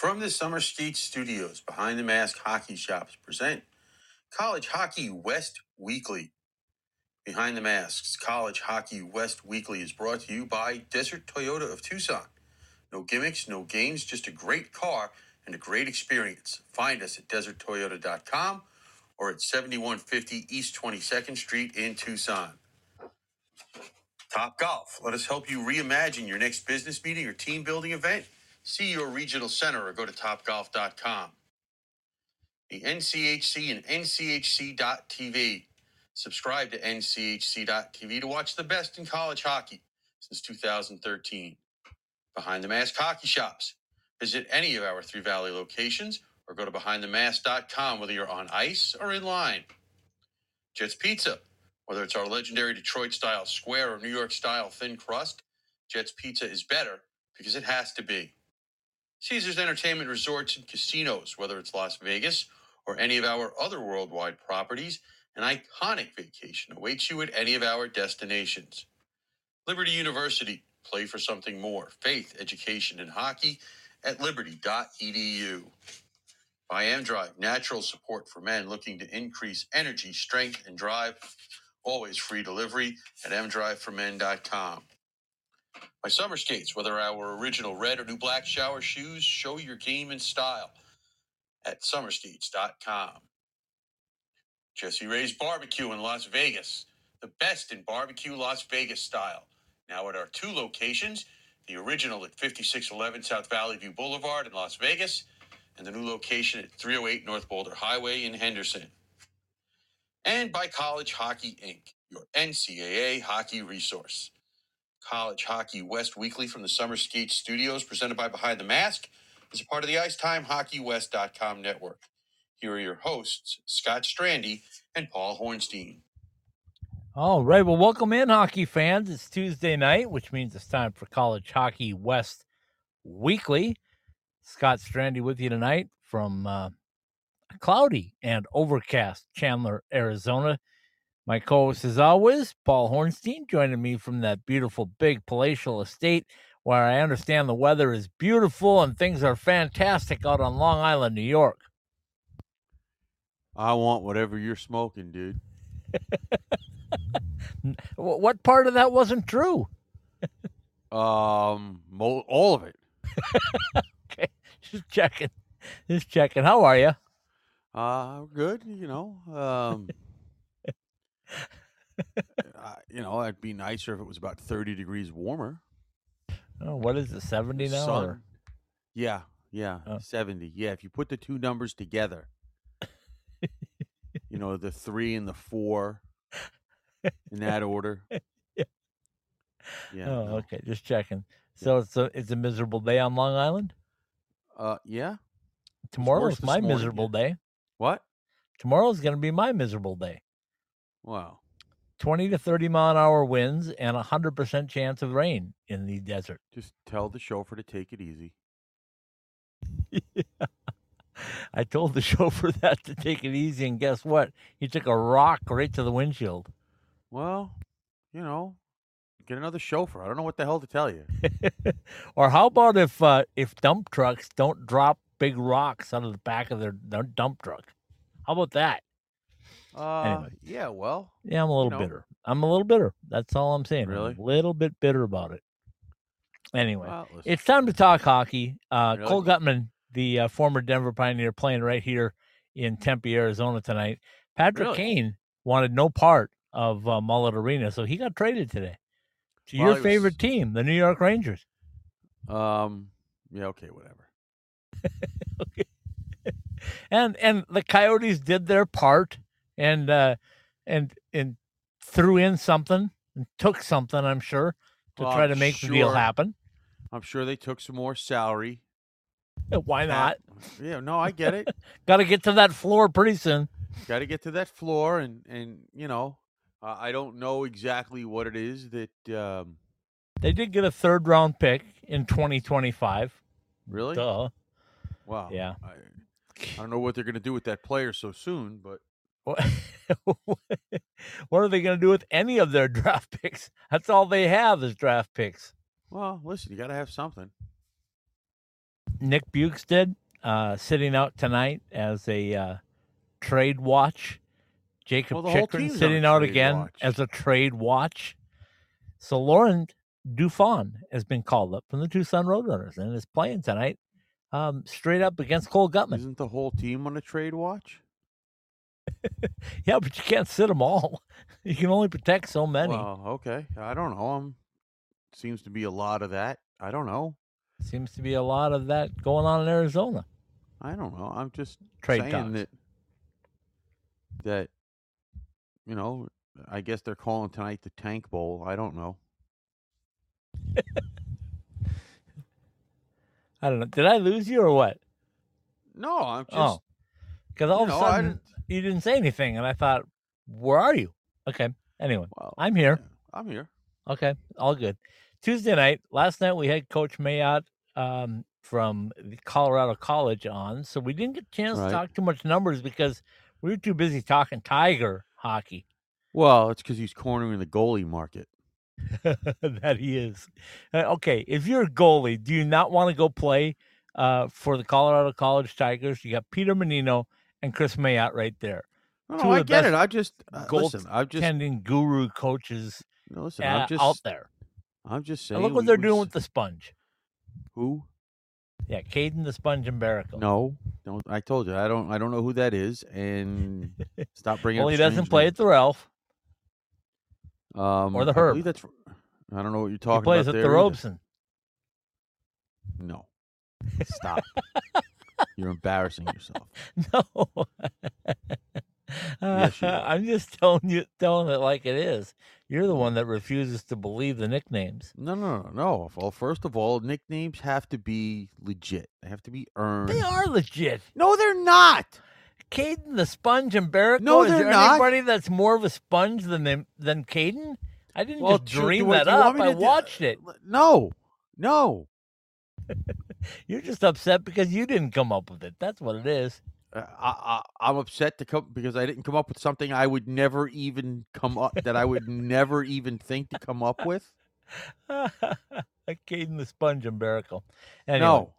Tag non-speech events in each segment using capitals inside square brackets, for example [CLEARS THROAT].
From the Summer Skate Studios, Behind the Mask Hockey Shops present College Hockey West Weekly. Behind the Masks College Hockey West Weekly is brought to you by Desert Toyota of Tucson. No gimmicks, no games, just a great car and a great experience. Find us at deserttoyota.com or at 7150 East 22nd Street in Tucson. Top Golf. Let us help you reimagine your next business meeting or team building event. See your regional center or go to topgolf.com. The NCHC and NCHC.TV. Subscribe to NCHC.TV to watch the best in college hockey since 2013. Behind the Mask Hockey Shops. Visit any of our Three Valley locations or go to behindthemask.com whether you're on ice or in line. Jets Pizza. Whether it's our legendary Detroit style square or New York style thin crust, Jets Pizza is better because it has to be. Caesars Entertainment Resorts and Casinos, whether it's Las Vegas or any of our other worldwide properties, an iconic vacation awaits you at any of our destinations. Liberty University, play for something more. Faith, education, and hockey at liberty.edu. By M-Drive, natural support for men looking to increase energy, strength, and drive. Always free delivery at mdriveformen.com. My summer skates, whether our original red or new black shower shoes, show your game and style at summerskates.com. Jesse Ray's Barbecue in Las Vegas, the best in barbecue Las Vegas style. Now at our two locations, the original at 5611 South Valley View Boulevard in Las Vegas, and the new location at 308 North Boulder Highway in Henderson. And by College Hockey Inc., your NCAA hockey resource. College Hockey West Weekly from the Summer Skate Studios, presented by Behind the Mask, is a part of the IcetimeHockeyWest.com network. Here are your hosts, Scott Strandy and Paul Hornstein. All right. Well, welcome in, hockey fans. It's Tuesday night, which means it's time for College Hockey West Weekly. Scott Strandy with you tonight from uh, cloudy and overcast Chandler, Arizona. My co host, as always, Paul Hornstein, joining me from that beautiful big palatial estate where I understand the weather is beautiful and things are fantastic out on Long Island, New York. I want whatever you're smoking, dude. what part of that wasn't true? um, all of it. [LAUGHS] okay, just checking. Just checking. How are you? Uh, good. You know, um, uh, you know, it'd be nicer if it was about thirty degrees warmer. Oh, what is it? Seventy now? Sun. Or? Yeah, yeah, Oh. seventy. Yeah, if you put the two numbers together, you know, the three and the four, in that order. [LAUGHS] Yeah. Yeah. oh, no. okay. Just checking. So it's a it's a miserable day on Long Island. Uh, yeah. Tomorrow's my morning, miserable yeah. day. What? Tomorrow's going to be my miserable day. Wow. 20 to 30 mile an hour winds and a 100% chance of rain in the desert. Just tell the chauffeur to take it easy. [LAUGHS] I told the [LAUGHS] chauffeur that to take it easy, and guess what? He took a rock right to the windshield. Well, you know, get another chauffeur. I don't know what the hell to tell you. [LAUGHS] or how about if uh, if dump trucks don't drop big rocks out of the back of their dump truck? How about that? Uh, Anyway. yeah, well, Yeah, I'm a little know. bitter. I'm a little bitter. That's all I'm saying. I'm Really? a little bit bitter about it. Anyway, well it's time to talk hockey. Uh, Really? Cole Guttman, the uh, former Denver Pioneer, playing right here in Tempe, Arizona tonight. Patrick Really? Kane wanted no part of uh, Mullet Arena, so he got traded today to Well, your was- favorite team, the New York Rangers. um, yeah, okay, whatever. [LAUGHS] okay. and and the Coyotes did their part and uh, and and threw in something and took something. I'm sure to Well, try to make the deal happen. I'm sure they took some more salary. Why not? Yeah, no, I get it. [LAUGHS] Got to get to that floor pretty soon. Got to get to that floor, and and you know, uh, I don't know exactly what it is that. Um, They did get a third round pick in 2025. really? Duh. Wow. Yeah. I, I don't know what they're going to do with that player so soon, but [LAUGHS] What are they going to do with any of their [LAUGHS] draft picks? That's all they have is draft picks. well, listen, you got to have something. Nick Bjugstad uh, sitting out tonight as a uh, trade watch. Jacob Well, Chychrun sitting out again watch. as a trade watch. So Laurent Dauphin has been called up from the Tucson Roadrunners and is playing tonight, um, straight up against Cole Guttman. Isn't the whole team on a trade watch? [LAUGHS] Yeah, but you can't sit them all. [LAUGHS] You can only protect so many. Well, okay. I don't know. Um, seems to be a lot of that. I don't know. Seems to be a lot of that going on in Arizona. I don't know. I'm just Trade saying talks. that that you know. I guess they're calling tonight the Tank Bowl. I don't know. [LAUGHS] I don't know. Did I lose you or what? No, I'm just. oh, because all you of a know, sudden you didn't say anything, and I thought, "Where are you?" Okay. Anyway, I'm here. yeah, I'm here. Okay, all good. Tuesday night. Last night we had Coach Mayotte um, from the Colorado College on, so we didn't get a chance Right. to talk too much numbers because we were too busy talking Tiger hockey. Well, it's because he's cornering the goalie market. [LAUGHS] that he is. Uh, okay, if you're a goalie, do you not want to go play uh, for the Colorado College Tigers? You got Peter Mannino and Kris Mayotte right there, No, no, I get it. I just uh, listen. I'm just tending guru coaches no, listen. uh, I'm just out there. I'm just And saying. look what they're doing with the sponge. who? Yeah, Kaidan the Sponge Mbereko. No, don't. I told you. I don't. I don't know who that is. And [LAUGHS] stop bringing. well, up he doesn't play at the Ralph. Um, or the I Herb. That's. I don't know what you're He talking plays about at the. Robson. No. [LAUGHS] Stop. You're embarrassing yourself. [LAUGHS] No. [LAUGHS] Yes, you. I'm just telling you, telling it like it is. You're the one that refuses to believe the nicknames. No, no, no, no. Well, first of all, nicknames have to be legit. They have to be earned. They are legit. No, they're not. Kaidan the Sponge Mbereko. No, is they're there not. anybody that's more of a sponge than them, than Kaidan? I didn't Well, just dream do- that do you want up. I do- watched it. No, no. You're just upset because you didn't come up with it. That's what it is. Uh, I, I, I'm upset to come because I didn't come up with something I would never even come up that I would [LAUGHS] never even think to come up with. [LAUGHS] A Kaidan the Sponge Mbereko. Anyway, No,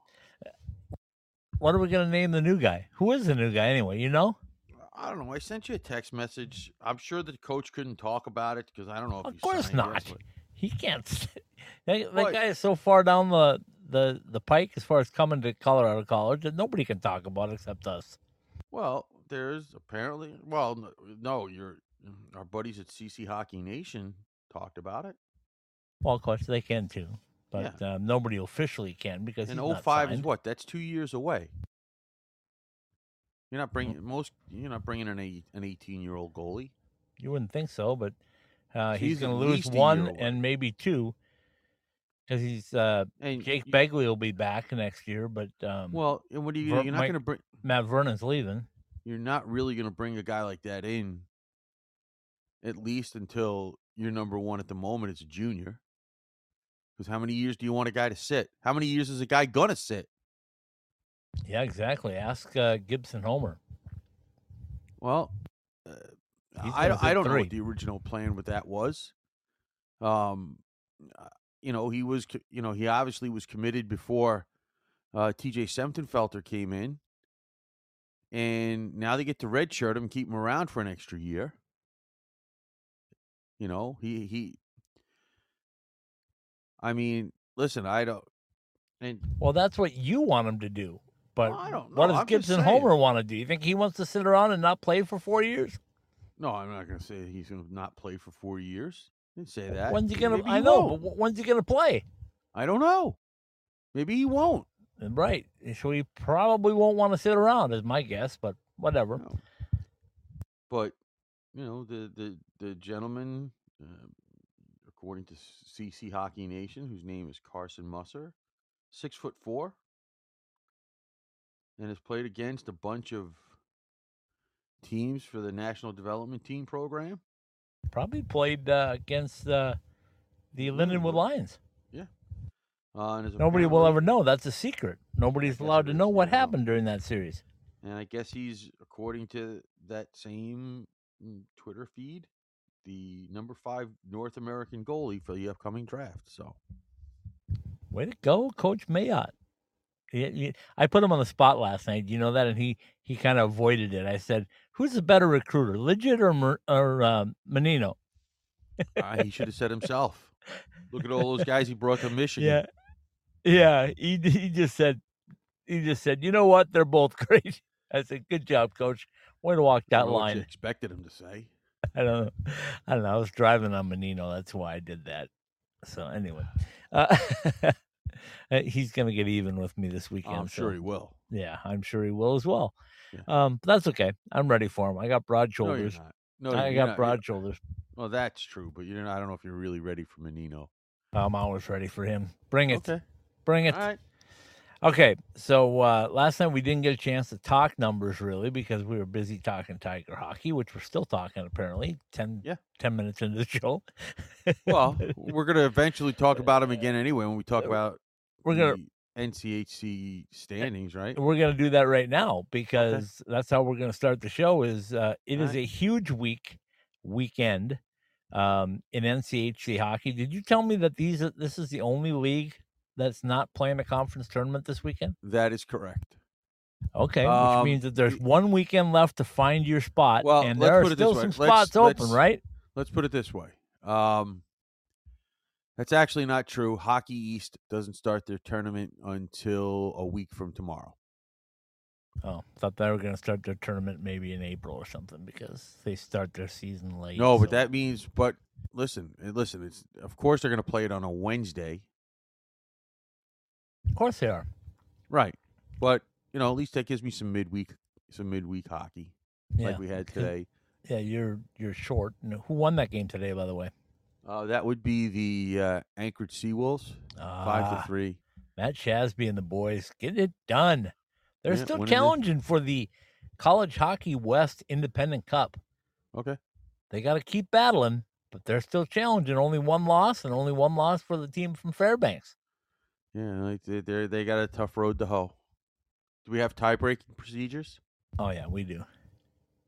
what are we going to name the new guy? Who is the new guy anyway? You know? I don't know. I sent you a text message. I'm sure the coach couldn't talk about it because I don't know if Of course not. but- He can't. [LAUGHS] That, that guy is so far down the, the, the pike as far as coming to Colorado College that nobody can talk about except us. Well, there's apparently. Well, no, your our buddies at CC Hockey Nation talked about it. Well, of course they can too, but um, nobody officially can because And he's not 05 is what? That's two years away. You're not bringing most. You're not bringing an eight, an 18 year old goalie. You wouldn't think so, but uh, he's, He's going to lose least a year one and maybe two because he's uh, And Jake y- Begley will be back next year, but um, Well, and what are you? Ver- You're not going to bring. Matt Vernon's leaving. You're not really going to bring a guy like that in. At least until your number one at the moment is a junior. Because how many years do you want a guy to sit? How many years is a guy gonna sit? Yeah, exactly. Ask uh, Gibson Homer. Well, uh, I, don't- I don't know what the original plan with that was. Um, you know, he was, you know, he obviously was committed before uh, T.J. Semptimphelter came in, and now they get to redshirt him, keep him around for an extra year. You know, he he. I mean, listen, I don't, and Well, that's what you want him to do. But Well, I don't what does I'm Gibson Homer want to do? You think he wants to sit around and not play for four years? no, I'm not going to say he's going to not play for four years. Didn't say that. When's he gonna? Maybe I he know, won't. but when's he gonna play? I don't know. Maybe he won't. Right. So he probably won't want to sit around, is my guess. But whatever. No. But you know the the the gentleman, uh, according to CC Hockey Nation, whose name is Carson Musser, six foot four, and has played against a bunch of teams for the National Development Team program. Probably played uh, against uh, the Lindenwood. Lions. Yeah. Uh, Nobody will ever know. That's a secret. Nobody's allowed to know what I don't know. happened during that series. And I guess he's, according to that same mm, Twitter feed, the number five North American goalie for the upcoming draft. So Way to go, Coach Mayotte. I put him on the spot last night. You know that, and he he kind of avoided it. I said, "Who's the better recruiter, Legit or Mer- or um, Mannino?" Uh, he should have said himself. Look at all those guys he brought to [LAUGHS] Michigan. Yeah, yeah. He he just said he just said, "You know what? They're both [LAUGHS] great." I said, "Good job, coach. Way to walk I that don't know what you line." expected him to say. [LAUGHS] I don't know. I don't know. I was driving on Mannino. That's why I did that. So anyway, uh, uh, he's gonna get even with me this weekend. I'm so- sure he will. Yeah, I'm sure he will as well. Yeah. Um, but that's okay. I'm ready for him. I got broad No, you're shoulders. not. No, I got not. broad shoulders. Well, that's true, but you're not. I don't know if you're really ready for Mannino. I'm always ready for him. Bring it. Okay. Bring it. All right. Okay. So uh, last night we didn't get a chance to talk numbers really because we were busy talking Tiger hockey, which we're still talking apparently 10, Yeah. 10 minutes into the show. Well, [LAUGHS] we're going to eventually talk about him again anyway when we talk about we're gonna NCHC standings, right? we're gonna do that right now because that's how we're gonna start the show. Is uh, it is a huge week weekend um, in NCHC hockey. Did you tell me that these this is the only league that's not playing a conference tournament this weekend? That is correct. Okay, which Um, means that there's one weekend left to find your spot, Well, and there are still way. some Let's- spots open, let's- right? Let's put it this way. Um, that's actually not true. Hockey East doesn't start their tournament until a week from tomorrow. Oh, thought they were going to start their tournament maybe in April or something because they start their season late. No, but so- that means. But listen, eh, listen. It's of course they're going to play it on a Wednesday, of course they are. right? But you know, at least that gives me some midweek, some midweek hockey Yeah, like we had today. Yeah, you're you're short. Who won that game today, by the way? Uh, that would be the uh, Anchorage Seawolves, five Ah, to three. Matt Shasby and the boys get it done. They're Yeah, still challenging for the College Hockey West Independent Cup. Okay. They got to keep battling, but they're still challenging. Only one loss, and only one loss for the team from Fairbanks. Yeah, they they they got a tough road to hoe. Do we have tie breaking procedures? Oh yeah, we do.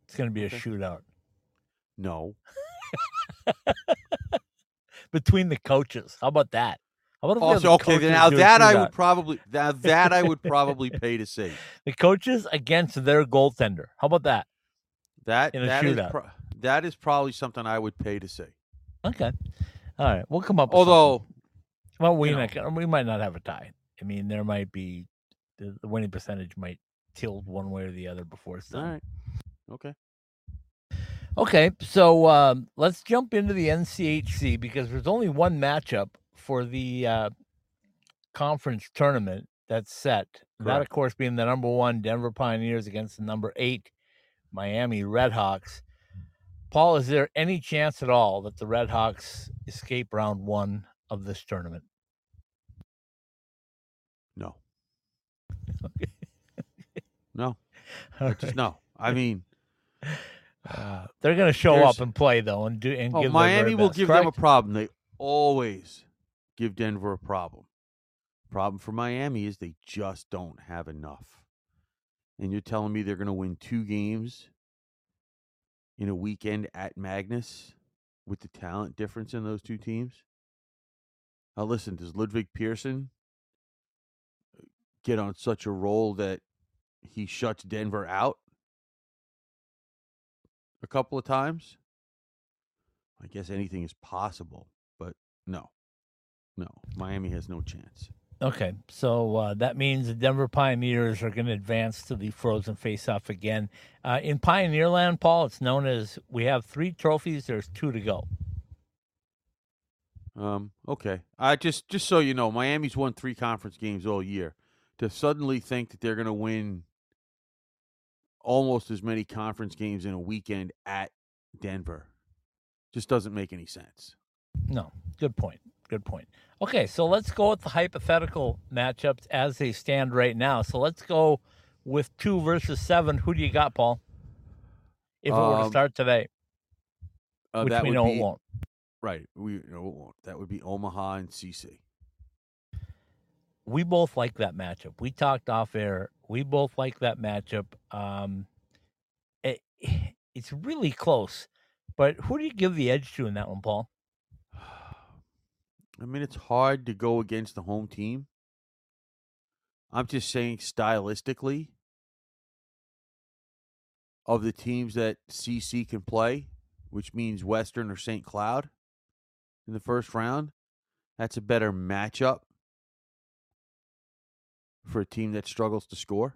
It's going to be Okay. a shootout No. [LAUGHS] between the coaches. How about that? How about if we have Also, the okay, now that I would probably that [LAUGHS] that I would probably pay to see. the coaches against their goaltender. How about that? That In a that is pro- that is probably something I would pay to see. Okay. All right, we'll come up. With something. Although Well, we not gonna- uh, we might not have a tie. I mean, there might be the, winning percentage might tilt one way or the other before it's done. right. Okay. Okay, so um, let's jump into the NCHC because there's only one matchup for the uh, conference tournament that's set. That, of course, being the number one Denver Pioneers against the number eight Miami Redhawks. Paul, is there any chance at all that the Redhawks escape round one of this tournament? No. [LAUGHS] Okay. No. I Just no. I mean, Uh, they're going to show There's- up and play though, and do and oh, give Miami will best, give them a problem. They always give Denver a problem. Problem for Miami is they just don't have enough. And you're telling me they're going to win two games in a weekend at Magness with the talent difference in those two teams? Now, listen, does Ludvig Persson get on such a roll that he shuts Denver out a couple of times? I guess anything is possible, but no. No, Miami has no chance. Okay, so uh, that means the Denver Pioneers are going to advance to the Frozen Face-Off again. Uh, in Pioneerland, Paul, it's known as we have three trophies. There's two to go. Um, okay. I just just so you know, Miami's won three conference games all year. To suddenly think that they're going to win almost as many conference games in a weekend at Denver just doesn't make any sense. No, good point. Good point. Okay, so let's go with the hypothetical matchups as they stand right now. So let's go with two versus seven. Who do you got, Paul? If it were to Um, start today, Uh, which that we would know be it won't. right. We know it won't. That would be Omaha and CC. we both like that matchup. We talked off air. We both like that matchup. Um, it, [SIGHS] it's really close, but who do you give the edge to in that one, Paul? [SIGHS] I mean, it's hard to go against the home team. I'm just saying stylistically of the teams that CC can play, which means Western or St. Cloud in the first round, that's a better matchup for a team that struggles to score.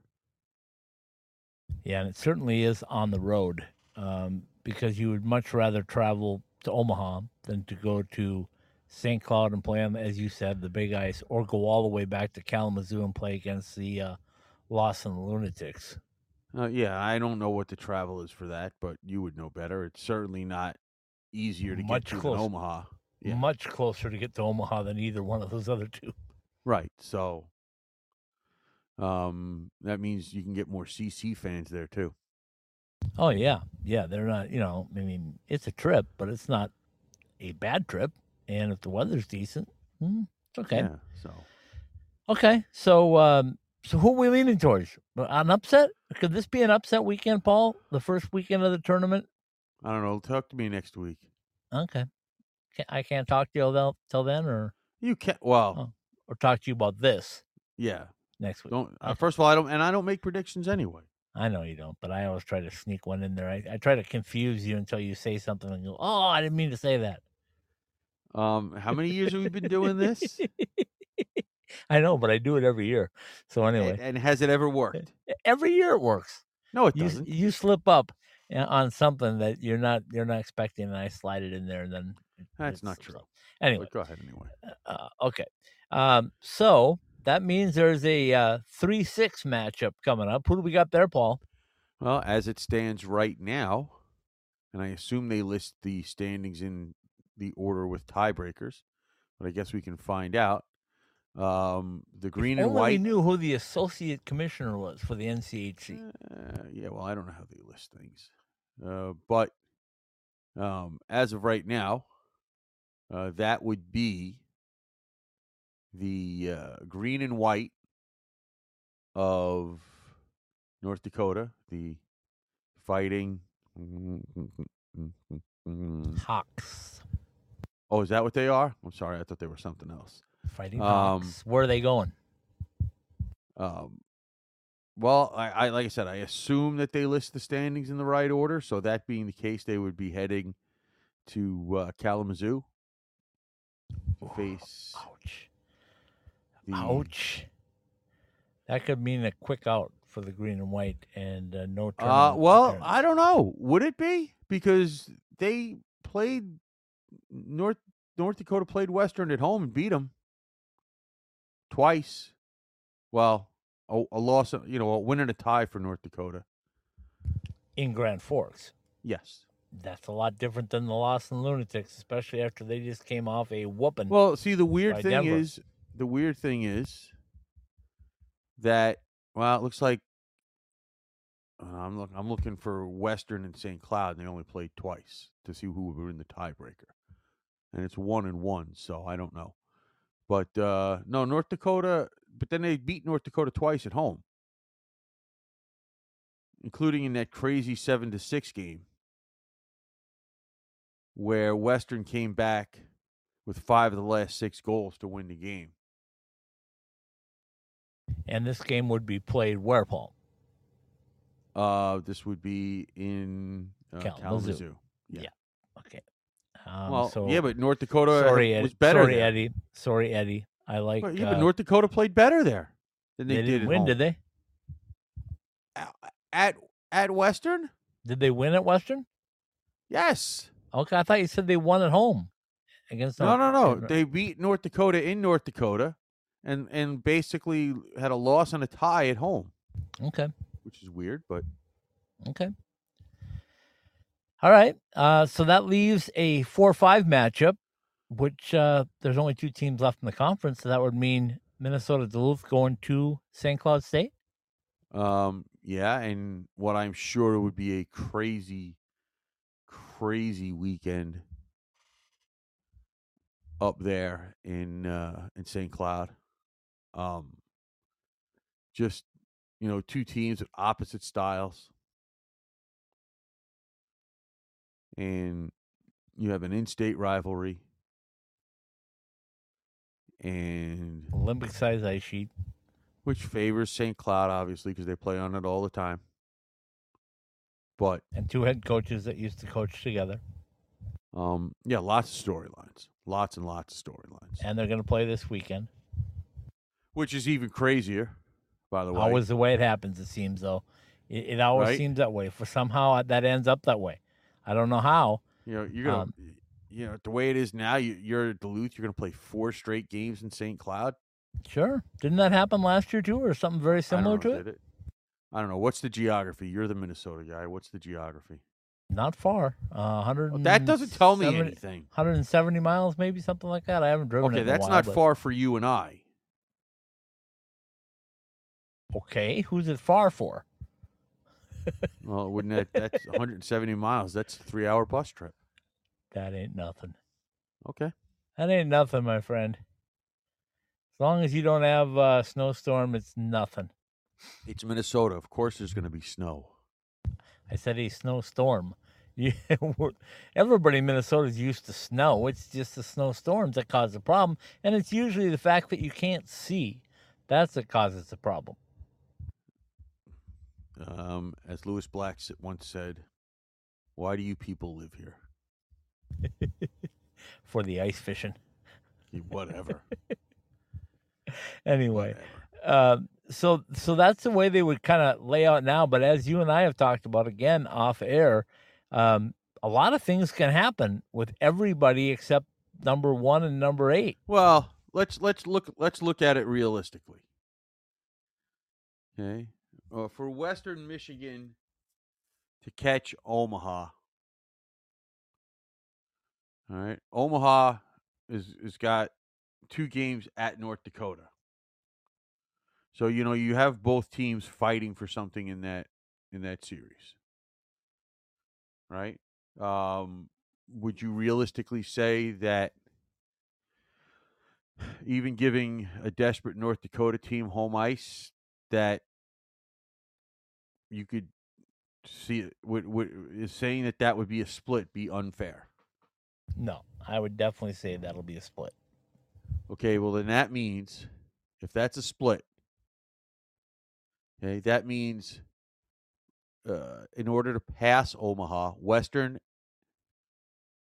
Yeah, and it certainly is on the road um, because you would much rather travel to Omaha than to go to St. Cloud and play them, as you said, the Big Ice, or go all the way back to Kalamazoo and play against the uh, Lawson Lunatics. Uh, yeah, I don't know what the travel is for that, but you would know better. It's certainly not easier to Much get to Omaha. Yeah. Much closer to get to Omaha than either one of those other two. Right. So um that means you can get more CC fans there too. Oh yeah, yeah. They're not. You know, I mean, it's a trip, but it's not a bad trip. And if the weather's decent, hmm, it's okay. Yeah. So Okay, so um, so who are we leaning towards? An upset? Could this be an upset weekend, Paul? The first weekend of the tournament? I don't know. Talk to me next week. Okay, I can't talk to you till till then, or You can't. well, Oh. or talk to you about this yeah. Next week. Don't uh, first of all I don't and I don't make predictions anyway. I know you don't, but I always try to sneak one in there. I, I try to confuse you until you say something and go, "Oh, I didn't mean to say that." Um how many years have we been doing this? [LAUGHS] I know, but I do it every year. So anyway, and has it ever worked? every year it works. No, it you doesn't. you slip up uh, on something that you're not you're not expecting, and I slide it in there, and then That's not true. up. Anyway, But go ahead anyway. uh, okay. Um, so that means there's a uh, three six matchup coming up. Who do we got there, Paul? Well, as it stands right now, and I assume they list the standings in the order with tiebreakers, but I guess we can find out. Um, the green and Only we knew who the associate commissioner was for the NCHC. Uh, yeah, well, I don't know how they list things, uh, but um, as of right now, uh, that would be the uh, green and white of North Dakota, the fighting. Hawks Oh, is that what they are? I'm sorry, I thought they were something else. fighting Um, Hawks. Where are they going? Um, well, I, I like I said, I assume that they list the standings in the right order. So that being the case, they would be heading to uh, Kalamazoo to face Ouch! The. Ouch! That could mean a quick out for the green and white and uh, no. Uh, well. I don't know. Would it be because they played North North Dakota played Western at home and beat them twice. Well, a, a loss, you know, a win and a tie for North Dakota. in Grand Forks. Yes. That's a lot different than the Lawson Lunatics, especially after they just came off a whooping. Well, see, the weird by thing Denver. is, the weird thing is that well, it looks like I'm look, I'm looking for Western and St. Cloud, and they only played twice to see who were in the tiebreaker, and it's one and one, so I don't know. But uh no, North Dakota. But then they beat North Dakota twice at home, including in that crazy seven to six game where Western came back with five of the last six goals to win the game. And this game would be played where, Paul? Uh, this would be in uh, Kalamazoo. Kalamazoo. Okay. Um, well, so, yeah, but North Dakota sorry, Eddie. was better. sorry, there. Eddie. Sorry, Eddie. I like. Well, yeah, uh, but North Dakota played better there than they, they, did didn't at win, home. did they? At at Western? Did they win at Western? Yes. Okay, I thought you said they won at home against. No, North- no, no. They beat North Dakota in North Dakota, and and basically had a loss and a tie at home, Okay. which is weird. But Okay. All right. Uh, so that leaves a four-five matchup, which uh, there's only two teams left in the conference. So that would mean Minnesota Duluth going to St. Cloud State. Um, yeah, and what I'm sure it would be a crazy, crazy weekend up there in uh in St. Cloud. Um just you know, two teams with opposite styles. And you have an in-state rivalry. And Olympic size ice sheet. which favors St. Cloud, obviously, because they play on it all the time. But and two head coaches that used to coach together. Um, yeah, lots of storylines, lots and lots of storylines, and they're going to play this weekend, which is even crazier. By the way, always the way it happens. It seems though, it, it always right? seems that way. For somehow that ends up that way. I don't know how. You know, you're gonna, um, you know, the way it is now. You, are Duluth. You're going to play four straight games in St. Cloud. Sure, didn't that happen last year too, or something very similar to it? it? I don't know. What's the geography? You're the Minnesota guy. What's the geography? Not far. Uh, 100. Well, that doesn't tell me anything. 170 miles, maybe something like that. I haven't driven. Okay, that's while, not but... far for you and I. Okay, who's it far for? [LAUGHS] well, wouldn't that that's 170 miles? That's a three-hour bus trip. That ain't nothing. Okay. That ain't nothing, my friend. As long as you don't have a snowstorm, it's nothing. It's Minnesota. Of course, there's going to be snow. I said a snowstorm. [LAUGHS] Yeah, everybody in Minnesota is used to snow. It's just the snowstorms that cause the problem, and it's usually the fact that you can't see. That's what causes the problem. Um, as Lewis Black once said, "Why do you people live here?" [LAUGHS] For the ice fishing. Whatever. [LAUGHS] anyway, Whatever. Uh, so so that's the way they would kind of lay out now. But as you and I have talked about again off air, um, a lot of things can happen with everybody except number one and number eight. Well, let's let's look let's look at it realistically. Okay, uh, for Western Michigan to catch Omaha. All right, Omaha is is got two games at North Dakota. So you know you have both teams fighting for something in that in that series, right? Um, would you realistically say that even giving a desperate North Dakota team home ice that you could see it would, would is saying that that would be a split be unfair? No, I would definitely say that'll be a split. Okay, well then that means if that's a split, Okay, that means uh, in order to pass Omaha, Western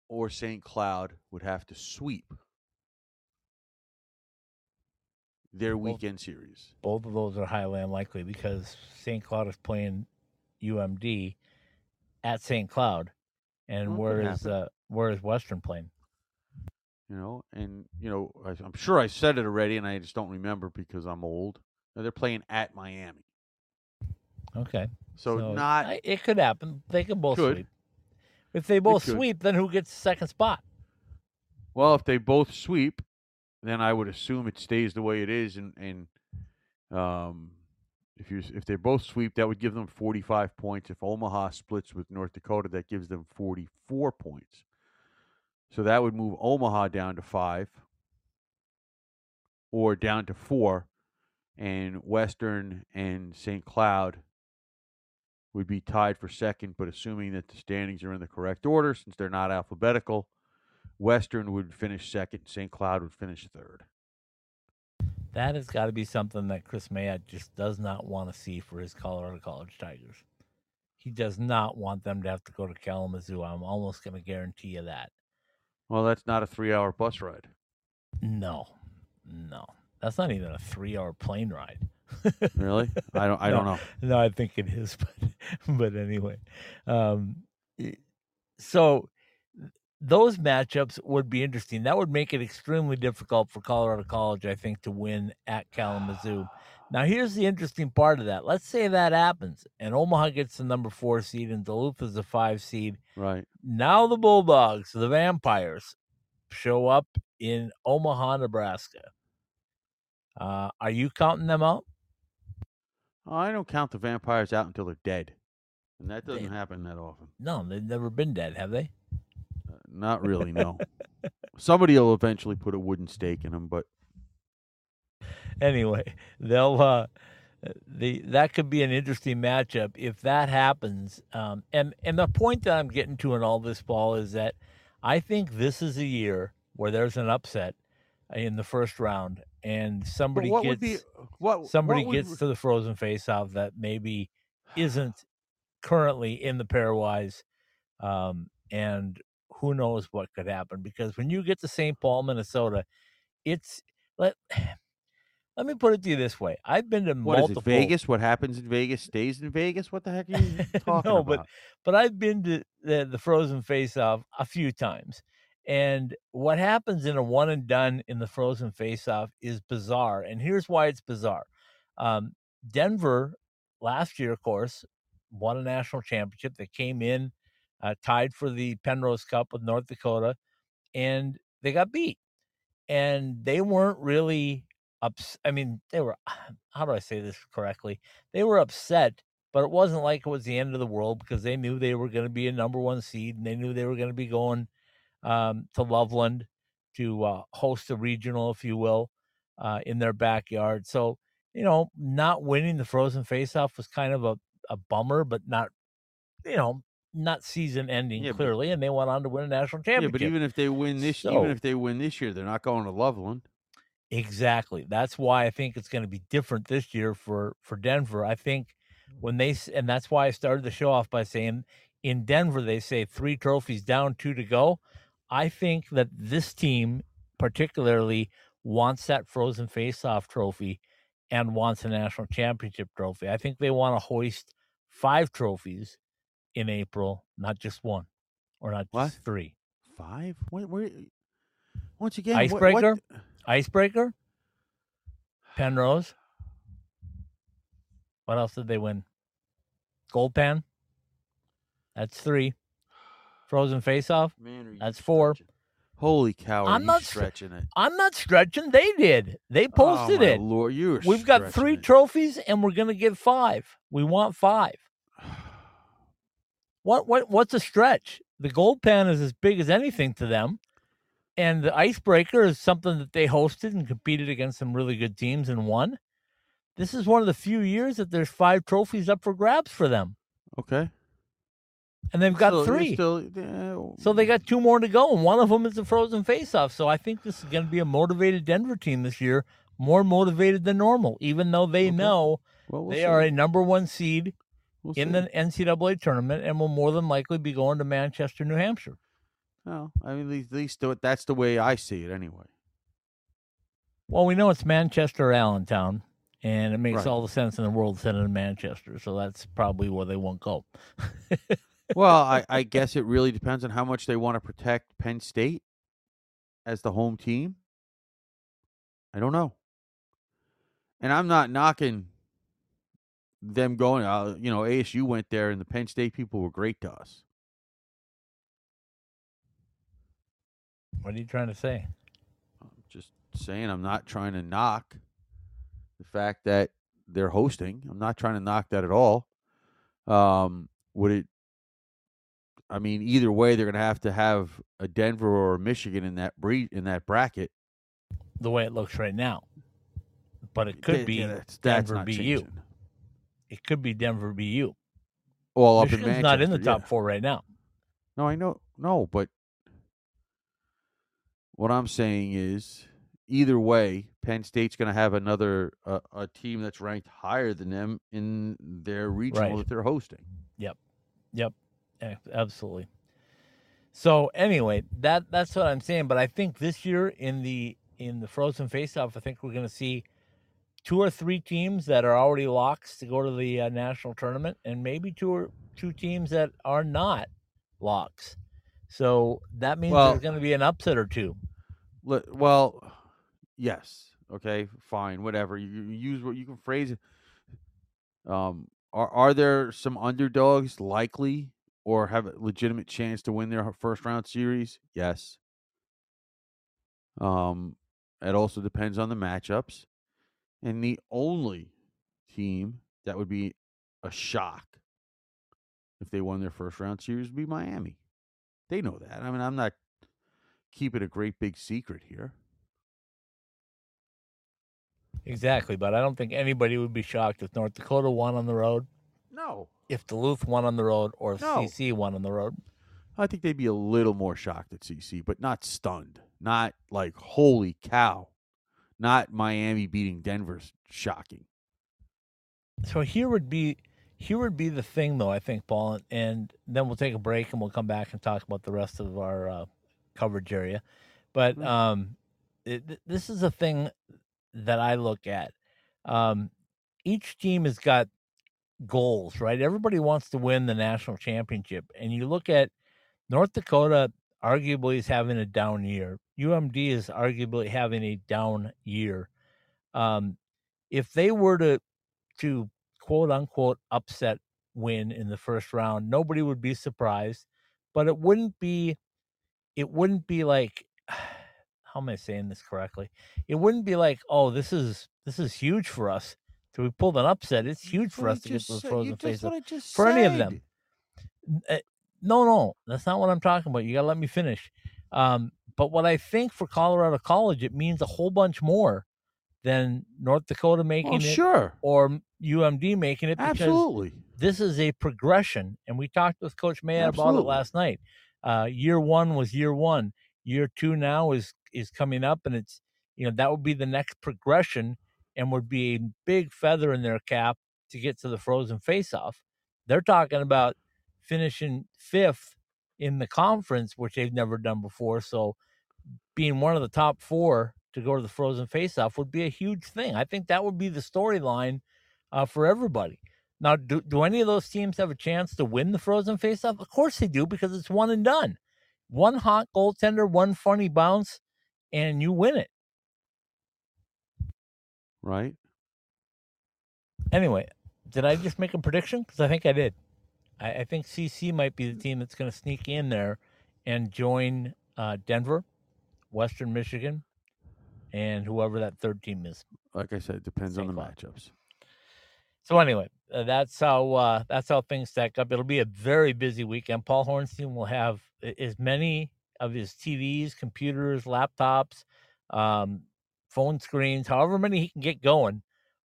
or St. Cloud would have to sweep their weekend series. Both of those are highly unlikely because St. Cloud is playing UMD at St. Cloud, and well, where is uh, where is Western playing? You know, and you know, I, I'm sure I said it already, and I just don't remember because I'm old. They're playing at Miami. Okay. So, so not it could happen. They could both could. sweep. If they both sweep, then who gets the second spot? Well, if they both sweep, then I would assume it stays the way it is, and and um, if you if they both sweep, that would give them forty five points. If Omaha splits with North Dakota, that gives them forty four points. So that would move Omaha down to five, or down to four, and Western and St. Cloud would be tied for second, but assuming that the standings are in the correct order, since they're not alphabetical, Western would finish second, St. Cloud would finish third. That has got to be something that Kris Mayotte just does not want to see for his Colorado College Tigers. He does not want them to have to go to Kalamazoo. I'm almost going to guarantee you that. Well, that's not a three hour bus ride. No, no. That's not even a three hour plane ride really? [LAUGHS] I don't. I no, don't know. No, I think it is, [LAUGHS] but but anyway, um, so those matchups would be interesting. That would make it extremely difficult for Colorado College, I think, to win at Kalamazoo. Now, here's the interesting part of that. Let's say that happens, and Omaha gets the number four seed, and Duluth is the five seed. Right now, the Bulldogs, the Vampires, show up in Omaha, Nebraska. Uh, are you counting them out? I don't count the vampires out until they're dead, and that doesn't they, happen that often. No, they've never been dead, have they? Uh, not really. No. Somebody will eventually put a wooden stake in them, but anyway, they'll. Uh, the that could be an interesting matchup if that happens. Um, and and the point that I'm getting to in all this ball is that I think this is a year where there's an upset in the first round, and somebody gets be what somebody what would gets to the frozen face-off that maybe isn't currently in the pairwise, um, and who knows what could happen because when you get to St. Paul, Minnesota, it's let [SIGHS] let me put it to you this way: I've been to What multiple? Vegas? What happens in Vegas stays in Vegas? What the heck are you [LAUGHS] talking about? no, about? but but I've been to the, the Frozen Face Off a few times. And what happens in a one and done in the Frozen Face Off is bizarre. And here's why it's bizarre. Um, Denver last year, of course, won a national championship. They came in uh, tied for the Penrose Cup with North Dakota, and they got beat. And they weren't really ups. I mean, they were. How do I say this correctly? They were upset but it wasn't like it was the end of the world because they knew they were going to be a number one seed and they knew they were going to be going um, to Loveland to uh, host a regional, if you will, uh, in their backyard. So, you know, not winning the Frozen Faceoff was kind of a, a bummer, but not, you know, not season ending Yeah, but- clearly. And they went on to win a national championship. yeah, but even if they win this, So- even if they win this year, they're not going to Loveland. Exactly. That's why I think it's going to be different this year for for Denver. I think when they and that's why I started the show off by saying in Denver they say three trophies down, two to go. I think that this team particularly wants that frozen face-off trophy and wants a national championship trophy. I think they want to hoist five trophies in April, not just one or not What? just three. Five? Where, where, once again, what- Icebreaker? What, Icebreaker, Penrose. What else did they win? Gold Pan. That's three. Frozen Face Off. man, That's four. stretching? Holy cow! I'm not stretching it. I'm not stretching. They did. They oh posted oh, it. Lord, you We've got three it. trophies, and we're gonna get five. We want five. What what what's a stretch? The gold pan is as big as anything to them. And the icebreaker is something that they hosted and competed against some really good teams and won. This is one of the few years that there's five trophies up for grabs for them. Okay, And they've got you're three. Still, yeah, So they got two more to go, and one of them is the frozen face-off. So I think this is going to be a motivated Denver team this year, more motivated than normal, even though they Okay. know Well, we'll they see. are a number one seed We'll in see. the NCAA tournament and will more than likely be going to Manchester, New Hampshire. Well, I mean, at least, at least that's the way I see it, anyway. Well, we know it's Manchester Allentown, and it makes Right. all the sense in the world sending to Manchester. So that's probably where they won't go. [LAUGHS] well, I, I guess it really depends on how much they want to protect Penn State as the home team. I don't know. And I'm not knocking them going. Uh, you know, ASU went there, and the Penn State people were great to us. What are you trying to say? I'm just saying, I'm not trying to knock the fact that they're hosting. I'm not trying to knock that at all. Um, would it? I mean, either way, they're going to have to have a Denver or a Michigan in that bre- in that bracket. The way it looks right now, but it could Th- be yeah, that's, that's Denver not BU. changing. It could be Denver BU. Well, up Michigan's in [LAUGHS] not in the top yeah. four right now. No, I know. No, but what I'm saying is, either way, Penn State's going to have another uh, a team that's ranked higher than them in their regional Right. that they're hosting. Yep, yep, absolutely. So anyway, that that's what I'm saying. But I think this year in the in the Frozen Faceoff, I think we're going to see two or three teams that are already locks to go to the uh, national tournament, and maybe two or two teams that are not locks. So that means Well- there's going to be an upset or two. Le- Well, yes. Okay, fine, whatever. You, you use what you can phrase it. Um, are are there some underdogs likely or have a legitimate chance to win their first round series? Yes. Um, it also depends on the matchups, and the only team that would be a shock if they won their first round series would be Miami. They know that. I mean, I'm not keeping a great big secret here. Exactly, but I don't think anybody would be shocked if North Dakota won on the road, No. if Duluth won on the road, or if No. CC won on the road. I think they'd be a little more shocked at CC, but not stunned. Not like, holy cow. Not Miami beating Denver's shocking. So here would be here would be the thing, though. I think, Paul, and then we'll take a break and we'll come back and talk about the rest of our uh, coverage area. But um, it, this is a thing that I look at. Um, each team has got goals, right? Everybody wants to win the national championship, and you look at North Dakota. Arguably, is having a down year. UMD is arguably having a down year. Um, if they were to to quote unquote upset win in the first round, nobody would be surprised. But it wouldn't be it wouldn't be like [SIGHS] how am I saying this correctly? It wouldn't be like, oh, this is this is huge for us. So we pulled an upset. It's huge for us to get those frozen faces. For any of them. Uh, no, no, that's not what I'm talking about. You gotta let me finish. Um, but what I think for Colorado College, it means a whole bunch more than North Dakota making Well, it sure. or UMD making it because Absolutely. this is a progression. And we talked with Coach Mayotte about it last night. Uh, year one was year one. Year two now is is coming up, and it's you know that would be the next progression, and would be a big feather in their cap to get to the frozen faceoff. They're talking about finishing fifth in the conference, which they've never done before. So being one of the top four to go to the frozen faceoff would be a huge thing. I think that would be the storyline uh, for everybody. Now, do, do any of those teams have a chance to win the frozen faceoff? Of course they do, because it's one and done. One hot goaltender, one funny bounce, and you win it. Right. Anyway, did I just make a prediction? Because I think I did. I, I think CC might be the team that's going to sneak in there and join uh, Denver, Western Michigan, and whoever that third team is. Like I said, it depends on the. Cloud. matchups. So anyway, uh, that's how uh, that's how things stack up. It'll be a very busy weekend. Paul Hornstein will have as many of his TVs, computers, laptops, um, phone screens, however many he can get going,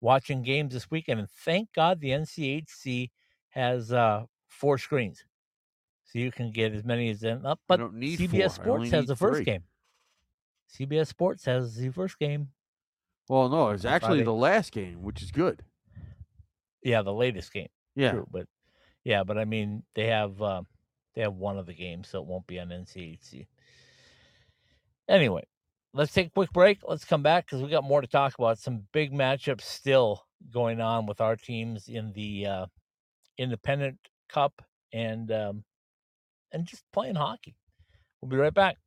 watching games this weekend. And thank God the NCHC has uh, four screens, so you can get as many as them. Up, but don't need CBS four. Sports has the first three. game. CBS Sports has the first game. Well, no, it's actually Friday. the last game, which is good. Yeah, the latest game. Yeah. True, but yeah, but I mean they have uh, they have one of the games, so it won't be on NCHC. Anyway, let's take a quick break. Let's come back because we got more to talk about. Some big matchups still going on with our teams in the uh, Independent Cup and um, and just playing hockey. We'll be right back.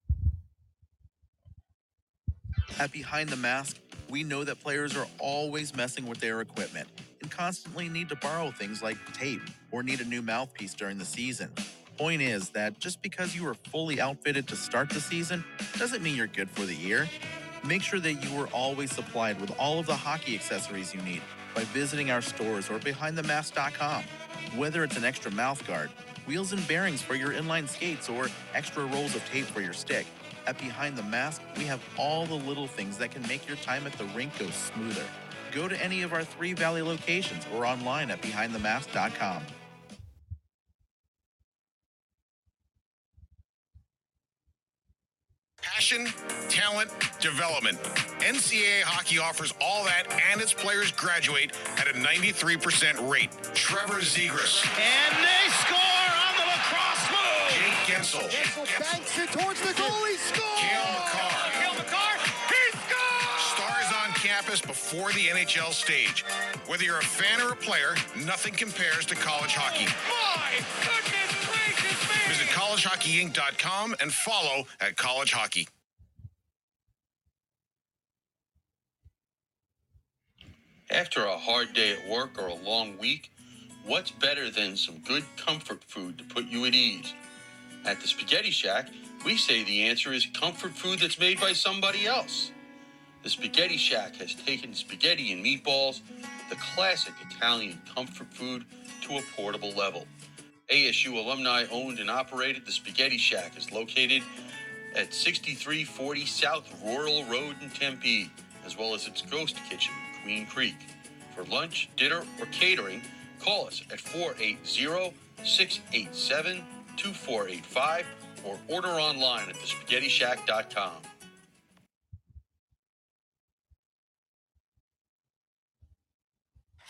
At Behind the Mask, we know that players are always messing with their equipment and constantly need to borrow things like tape or need a new mouthpiece during the season. Point is that just because you are fully outfitted to start the season doesn't mean you're good for the year. Make sure that you are always supplied with all of the hockey accessories you need by visiting our stores or behindthemask.com. Whether it's an extra mouth guard, wheels and bearings for your inline skates, or extra rolls of tape for your stick, at Behind the Mask, we have all the little things that can make your time at the rink go smoother. Go to any of our three Valley locations or online at behindthemask.com. Passion, talent, development. NCAA hockey offers all that, and its players graduate at a 93% rate. Trevor Zegras, And they score on the lacrosse move. Jake Guentzel, banks it towards the goal. He scores. Cale Makar. Cale Makar. He scores. Stars on campus before the NHL stage. Whether you're a fan or a player, nothing compares to college hockey. Oh my goodness gracious me. Visit collegehockeyinc.com and follow at College Hockey. After a hard day at work or a long week, what's better than some good comfort food to put you at ease? At the Spaghetti Shack, we say the answer is comfort food that's made by somebody else. The Spaghetti Shack has taken spaghetti and meatballs, the classic Italian comfort food, to a portable level. ASU alumni owned and operated, the Spaghetti Shack is located at 6340 South Rural Road in Tempe, as well as its ghost kitchen Queen Creek. For lunch, dinner, or catering, call us at 480 687 2485 or order online at thespaghettishack.com.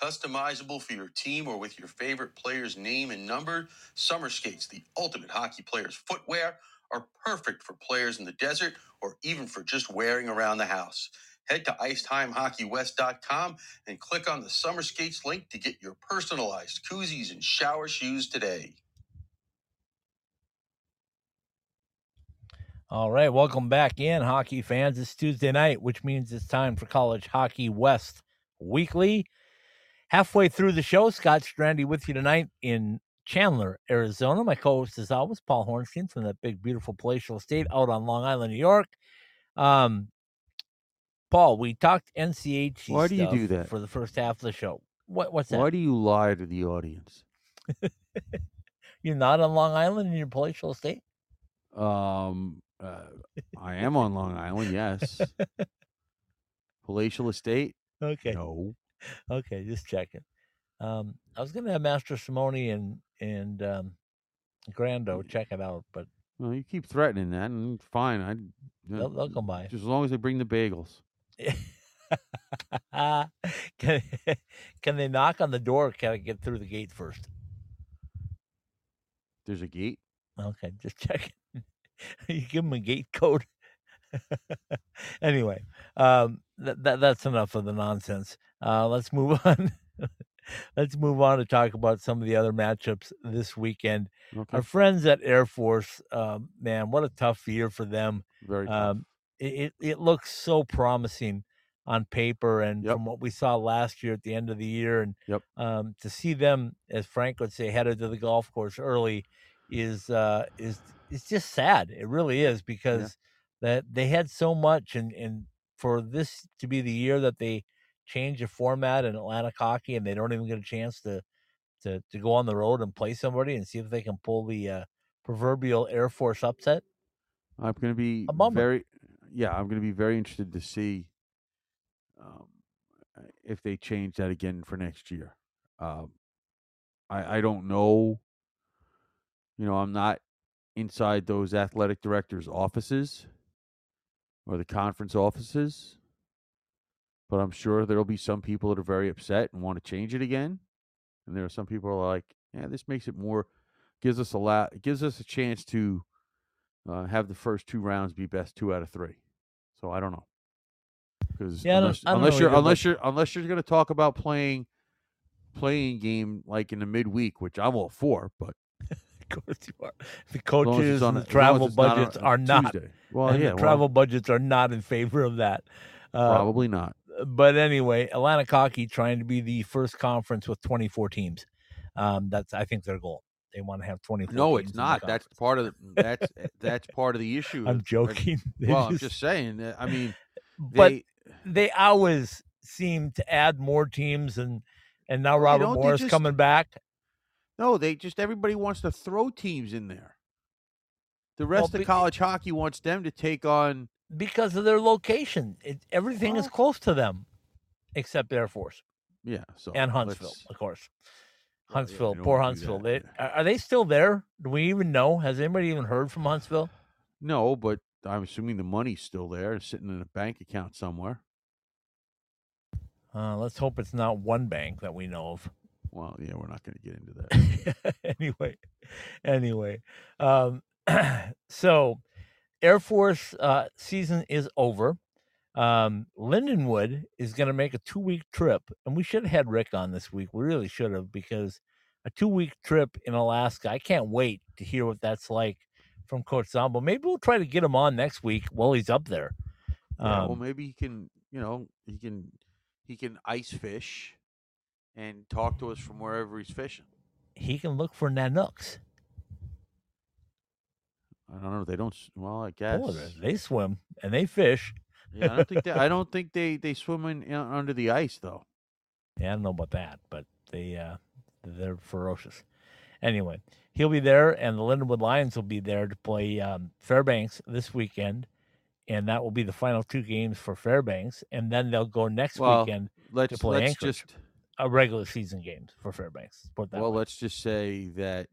Customizable for your team or with your favorite player's name and number, summer skates, the ultimate hockey player's footwear, are perfect for players in the desert or even for just wearing around the house. Head to IceTimeHockeyWest.com and click on the Summer Skates link to get your personalized koozies and shower shoes today. All right, welcome back in, hockey fans. It's Tuesday night, which means it's time for College Hockey West Weekly. Halfway through the show, Scott Strandy with you tonight in Chandler, Arizona. My co-host, as always, Paul Hornstein from that big, beautiful palatial estate out on Long Island, New York. Um, Paul, we talked NCHC. Why do you do that? for the first half of the show? What, what's that? Why do you lie to the audience? [LAUGHS] You're not on Long Island in your palatial estate? Um, uh, I am on Long Island. Yes. [LAUGHS] Palatial Estate. Okay. No. Okay, just checking. Um, I was gonna have Master Simone and and um, Grando check it out, but Well, you keep threatening that, and fine. I they'll, they'll come by. just as long as they bring the bagels. [LAUGHS] can, can they knock on the door? Or can I get through the gate first? There's a gate. Okay, just checking. [LAUGHS] you give them a gate code. [LAUGHS] anyway, um, that, that that's enough of the nonsense. Uh, let's move [LAUGHS] on. let's move on to talk about some of the other matchups this weekend. Okay. Our friends at Air Force, um, man, what a tough year for them. Very tough. Um, it, it looks so promising on paper, and Yep. from what we saw last year at the end of the year, and Yep. um, to see them, as Frank would say, headed to the golf course early, is uh, is it's just sad. It really is because that they had so much, and and for this to be the year that they change the format in Atlantic hockey, and they don't even get a chance to to to go on the road and play somebody and see if they can pull the uh, proverbial Air Force upset. I'm going to be very, yeah, I'm going to be very interested to see um, uh, if they change that again for next year. Um, I I don't know. You know, I'm not inside those athletic directors' offices or the conference offices, but I'm sure there'll be some people that are very upset and want to change it again, and there are some people who are like, yeah, this makes it more gives us a lot gives us a chance to uh, have the first two rounds be best two out of three. So I don't know because Yeah, unless, unless you're unless you're unless you're going to talk about playing playing game like in the midweek, which I'm all for, but Of course you are. The as long as coaches on and the as long as travel it's not on budgets are not. Tuesday. Well, and yeah, the well, travel budgets are not in favor of that. Uh, probably not. But anyway, Atlantic Hockey trying to be the first conference with 24 teams. Um, that's I think their goal. They want to have 24. No, it's not. That's part of the [LAUGHS] that's that's part of the issue. I'm joking. [LAUGHS] They Well, I'm just- just saying. I mean, but they, they always seem to add more teams, and and now Well, you Robert Morris just- coming back. no, they just everybody wants to throw teams in there. The rest be- of college hockey wants them to take on. Because of their location. It, everything is close to them, except Air Force Yeah, so and Huntsville, of course. Well, yeah, Huntsville, poor Huntsville. They, are are they still there? Do we even know? Has anybody even heard from Huntsville? No, but I'm assuming the money's still there, sitting in a bank account somewhere. Uh, let's hope it's not one bank that we know of. Well, yeah, we're not going to get into that. [LAUGHS] anyway, anyway, um, [CLEARS THROAT] so Air Force uh, season is over. Um, Lindenwood is going to make a two week trip, and we should have had Rick on this week. We really should have because a two week trip in Alaska. I can't wait to hear what that's like from Coach Zombo. Maybe we'll try to get him on next week while he's up there. Yeah, well, Um, maybe he can, you know, he can he can ice fish and talk to us from wherever he's fishing. he can look for Nanooks. I don't know. They don't. Well, I guess. They- swim and they fish. [LAUGHS] Yeah, I don't think they, I don't [LAUGHS] think they they swim in, in under the ice though. Yeah, I don't know about that, but they uh they're ferocious. Anyway, he'll be there, and the Lindenwood Lions will be there to play um, Fairbanks this weekend, and that will be the final two games for Fairbanks, and then they'll go next Well, weekend Let's play let's Anchorage. just a regular season games for Fairbanks. Put it that well way. let's just say that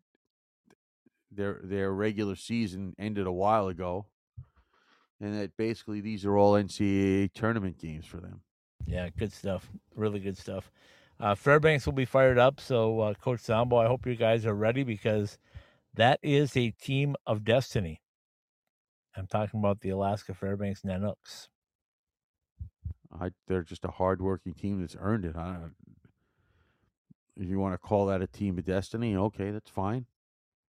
their their regular season ended a while ago, and that basically these are all NCAA tournament games for them. Yeah, good stuff. Really good stuff. Uh, Fairbanks will be fired up. So, uh, Coach Zombo, I hope you guys are ready because that is a team of destiny. I'm talking about the Alaska Fairbanks Nanooks. I, they're just a hardworking team that's earned it. I, if you want to call that a team of destiny, okay, that's fine.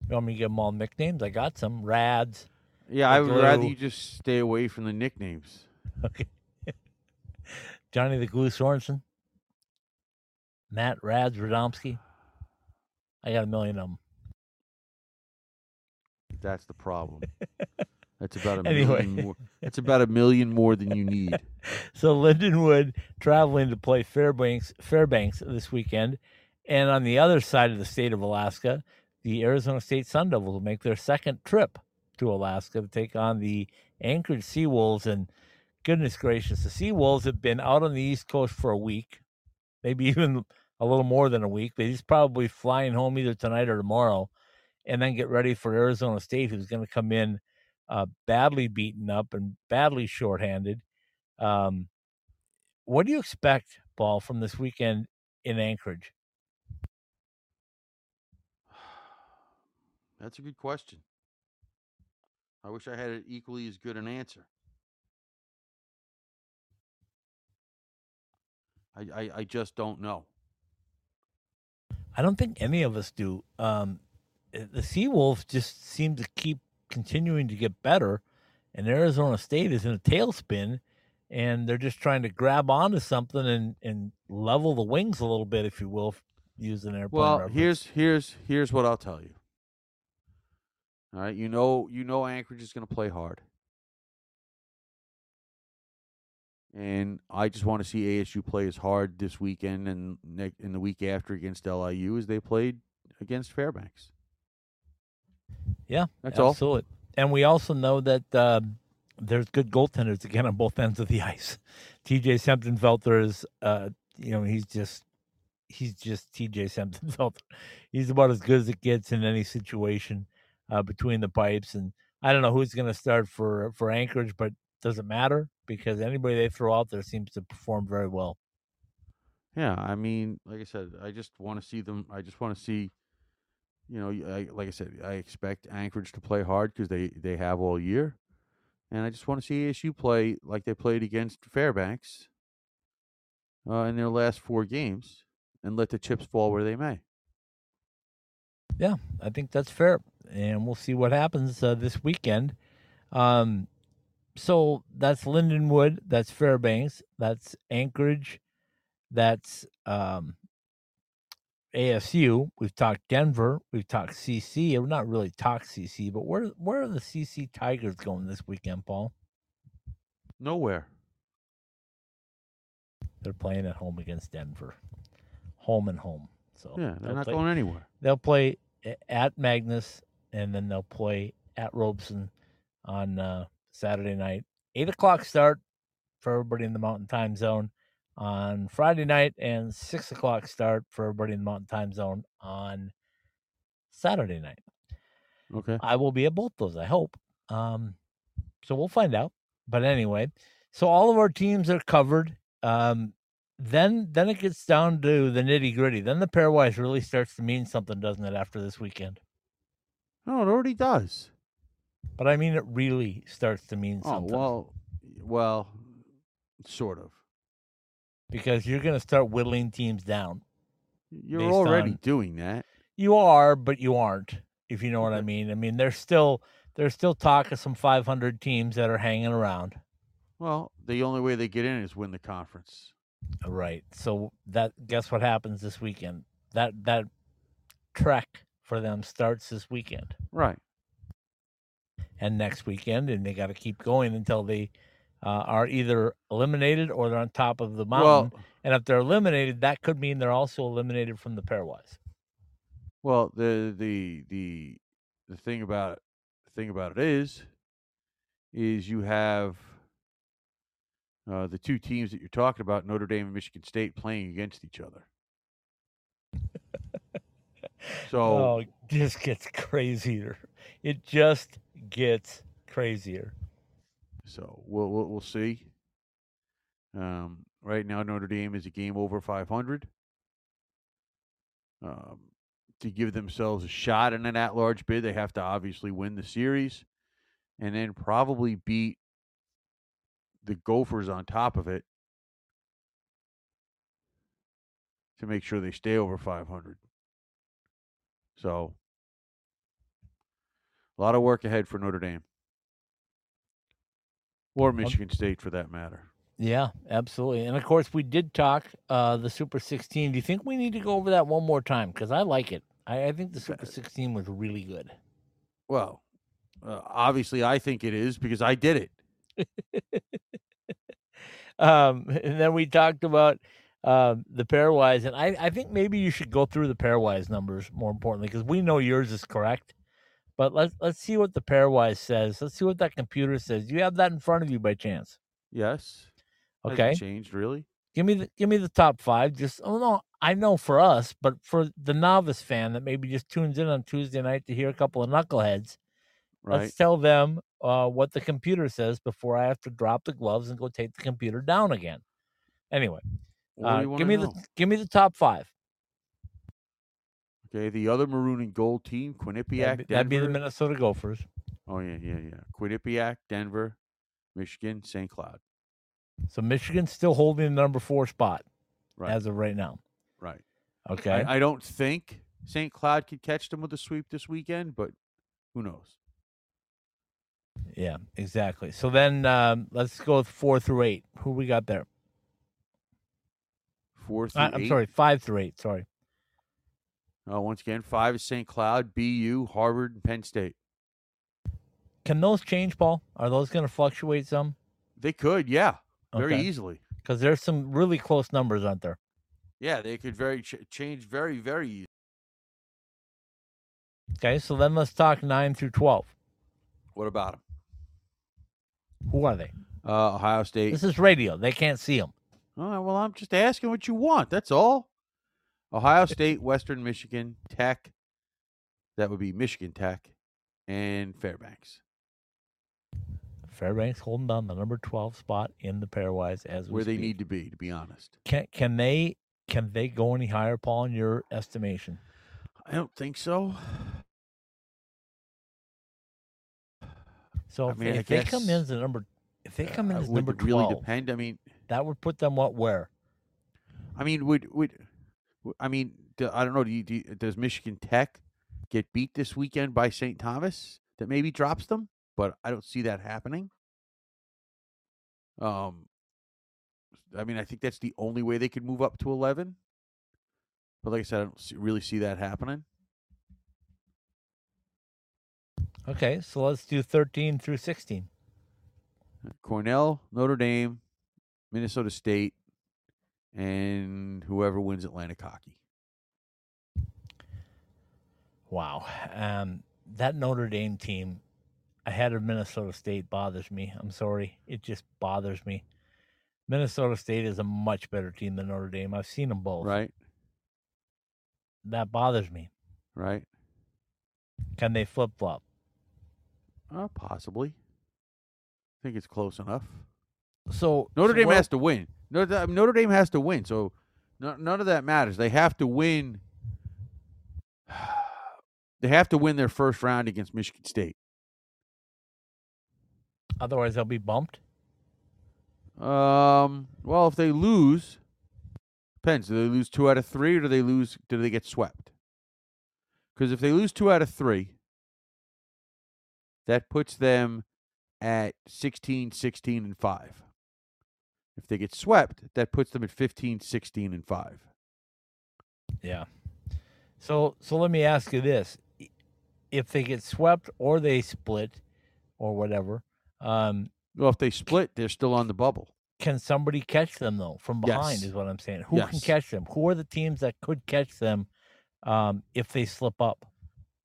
You want me to give them all nicknames? I got some Rads. Yeah, I would Glue. rather you just stay away from the nicknames. Okay. [LAUGHS] Johnny the Glue Sorensen. Matt Rads Radomski. I got a million of them. That's the problem. [LAUGHS] That's about a Anyway. million more. That's about a million more than you need. [LAUGHS] So Lindenwood traveling to play Fairbanks Fairbanks this weekend. And on the other side of the state of Alaska, the Arizona State Sun Devils will make their second trip to Alaska to take on the Anchorage Seawolves. And goodness gracious, the Seawolves have been out on the East Coast for a week, maybe [LAUGHS] even a little more than a week. They're just probably flying home either tonight or tomorrow and then get ready for Arizona State, who's going to come in uh, badly beaten up and badly shorthanded. Um, what do you expect, Paul, from this weekend in Anchorage? That's a good question. I wish I had an equally as good an answer. I, I, I just don't know. I don't think any of us do. Um, eh, the Seawolves just seem to keep continuing to get better, and Arizona State is in a tailspin, and they're just trying to grab onto something and, and level the wings a little bit, if you will, use an airplane. Well, reference. here's here's here's what I'll tell you. All right, you know you know Anchorage is going to play hard, and I just want to see ASU play as hard this weekend and ne- in the week after against LIU as they played against Fairbanks. Yeah, That's all. absolutely. And we also know that um there's good goaltenders again on both ends of the [LAUGHS] ice. TJ Semptimphelter is, uh, you know, he's just he's just TJ Semptimphelter. [LAUGHS] He's about as good as it gets in any situation uh, between the pipes. And I don't know who's going to start for for Anchorage, but doesn't matter because anybody they throw out there seems to perform very well. Yeah, I mean, like I said, I just want to see them. I just want to see, you know, I, like I said, I expect Anchorage to play hard because they they have all year, and I just want to see ASU play like they played against Fairbanks uh, in their last four games, and let the chips fall where they may. Yeah, I think that's fair, and we'll see what happens uh, this weekend. Um, so that's Lindenwood, that's Fairbanks, that's Anchorage, that's um, ASU. We've talked Denver, we've talked CC. We're not really talked CC, but where where are the CC Tigers going this weekend, Paul? Nowhere. They're playing at home against Denver, home and home. So Yeah, they're not play- going anywhere. they'll play at Magness and then they'll play at Robson on uh, Saturday night. Eight o'clock start for everybody in the Mountain Time Zone on Friday night, and six o'clock start for everybody in the Mountain Time Zone on Saturday night. Okay. I will be at both those, I hope. Um, so we'll find out. But anyway, so all of our teams are covered. Um, then then it gets down to the nitty gritty. Then the pairwise really starts to mean something, doesn't it, after this weekend? No, it already does. But I mean it really starts to mean Oh something. well, well, sort of. because you're going to start whittling teams down. You're already on- doing that. You are, but you aren't. If you know what I mean. I mean, there's still there's still talk of some 500 teams that are hanging around. Well, the only way they get in is win the conference. Right. So that guess what happens this weekend? That that trek for them starts this weekend Right. and next weekend, and they got to keep going until they uh, are either eliminated or they're on top of the mountain. Well, and if they're eliminated, that could mean they're also eliminated from the pairwise. well, the the the the thing about it, the thing about it is, is you have uh, the two teams that you're talking about, Notre Dame and Michigan State, playing against each other. So Oh, it just gets crazier. It just gets crazier. So we'll we'll, we'll see. Um, right now, Notre Dame is a game over 500. Um, to give themselves a shot in an at-large bid, they have to obviously win the series, and then probably beat the Gophers on top of it to make sure they stay over 500. So, a lot of work ahead for Notre Dame. Or Michigan State for that matter. Yeah, absolutely. And of course, we did talk uh, the Super 16. Do you think we need to go over that one more time? Because I like it. I, I think the Super 16 was really good. Well, uh, obviously, I think it is because I did it. [LAUGHS] Um, and then we talked about um, the pairwise, and I, I think maybe you should go through the pairwise numbers more importantly because we know yours is correct. But let's let's see what the pairwise says. Let's see what that computer says. You have that in front of you by chance? Yes. Hasn't Okay. changed really. Give me the give me the top five. Just oh no, I know for us, but for the novice fan that maybe just tunes in on Tuesday night to hear a couple of knuckleheads, Right. let's tell them uh, what the computer says before I have to drop the gloves and go take the computer down again. Anyway, uh, give me know? the give me the top five. Okay, the other maroon and gold team, Quinnipiac, That'd be, that'd be the Minnesota Gophers. Oh yeah, yeah, yeah. Quinnipiac, Denver, Michigan, St. Cloud. So Michigan's still holding the number four spot Right. as of right now. right. Okay. I, I don't think St. Cloud could catch them with a sweep this weekend, but who knows? yeah, exactly. So then um, let's go with four through eight. Who we got there? Four through I, I'm eight. sorry, five through eight. Sorry. Uh, once again, five is St. Cloud, BU, Harvard, and Penn State. Can those change, Paul? Are those going to fluctuate some? They could, yeah, very Okay. easily. Because there's some really close numbers, aren't there? Yeah, they could very ch- change very, very easily. Okay, so then let's talk nine through twelve. What about them? Who are they? Uh, Ohio State. This is radio. They can't see them. Oh, well, I'm just asking what you want. That's all. Ohio [LAUGHS] State, Western Michigan, Tech. That would be Michigan Tech, and Fairbanks, Fairbanks holding down the number twelve spot in the pairwise as we where they speak. need to be, to be honest. Can can they can they go any higher, Paul? In your estimation? I don't think so. So I if, mean, I if they come in as number, if they come in Uh, as would number it really twelve, depend. I mean, that would put them what where? I mean, would would I mean? do- I don't know. Do you, do you- does Michigan Tech get beat this weekend by St. Thomas? That maybe drops them, but I don't see that happening. Um, I mean, I think that's the only way they could move up to eleven. But like I said, I don't see, really see that happening. Okay, so let's do thirteen through sixteen. Cornell, Notre Dame, Minnesota State, and whoever wins Atlantic hockey. Wow, um, that Notre Dame team ahead of Minnesota State bothers me. I'm sorry, it just bothers me. Minnesota State is a much better team than Notre Dame. I've seen them both. Right, That bothers me. right. Can they flip flop? Uh, possibly. I think it's close enough. So Notre so Dame where- has to win. Notre, Notre Dame has to win. So no, none of that matters. They have to win. [SIGHS] They have to win their first round against Michigan State. Otherwise, they'll be bumped. Um. Well, if they lose, depends. Do they lose two out of three, or do they lose? Do they get swept? Because if they lose two out of three, that puts them at 16, 16, and five. If they get swept, that puts them at 15, 16, and five. Yeah. So so let me ask you this: if they get swept or they split or whatever, um, Well, if they split, they're still on the bubble. can somebody catch them though from behind? Yes. Is what I'm saying. Who can catch them? Who are the teams that could catch them um, if they slip up?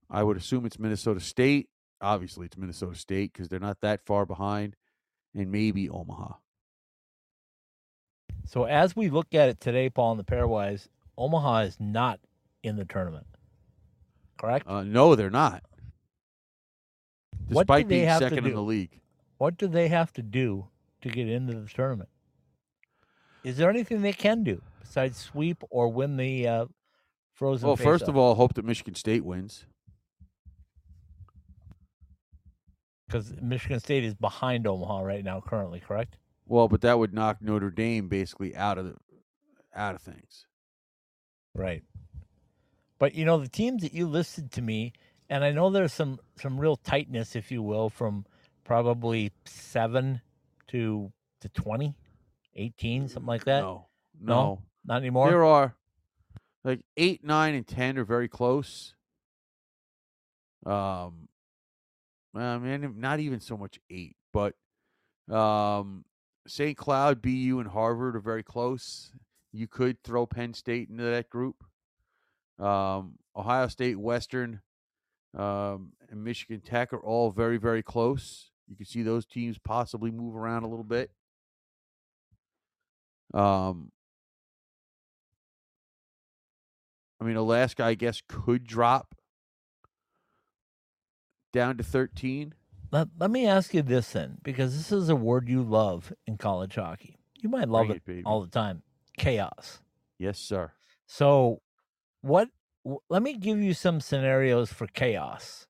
I would assume it's Minnesota State. Obviously, it's Minnesota State because they're not that far behind, and maybe Omaha. So as we look at it today, Paul, in the pairwise, Omaha is not in the tournament. Correct. Uh, no, they're not. Despite they being have to second in the league. what do they have to do to get into the tournament? Is there anything they can do besides sweep or win the uh, frozen? Well, first of face-off? all, hope that Michigan State wins. because Michigan State is behind Omaha right now, currently, correct? Well, but that would knock Notre Dame basically out of the out of things. Right. But you know the teams that you listed to me, and I know there's some some real tightness, if you will, from probably seven to to 20, 18, something like that. No, No? no, Not anymore. there are like eight, nine, and ten are very close. Um, I mean, not even so much eight, but um, St. Cloud, BU, and Harvard are very close. You could throw Penn State into that group. Um, Ohio State, Western, um, and Michigan Tech are all very, very close. You can see those teams possibly move around a little bit. Um, I mean, Alaska, I guess, could drop down to 13. Let, let me ask you this then, because this is a word you love in college hockey. You might love Bring it, it, all the time. Chaos. Yes, sir. So, what? w- Let me give you some scenarios for chaos.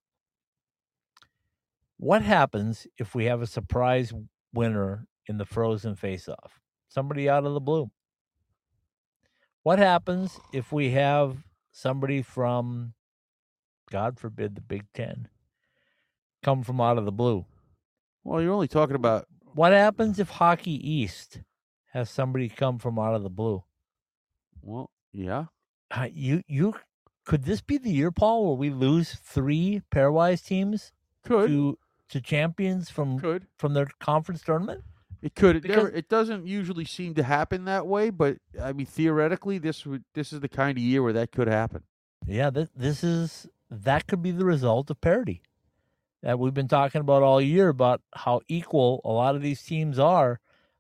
What happens if we have a surprise winner in the frozen face-off? Somebody out of the blue. What happens if we have somebody from, God forbid, the Big Ten come from out of the blue? Well, you're only talking about What happens if Hockey East has somebody come from out of the blue? well, yeah. Uh, you you could this be the year, Paul, where we lose three pairwise teams Could to to champions from could from their conference tournament? it could it never it doesn't usually seem to happen that way, but I mean theoretically this would this is the kind of year where that could happen. Yeah, this this is that could be the result of parity that we've been talking about all year about how equal a lot of these teams are.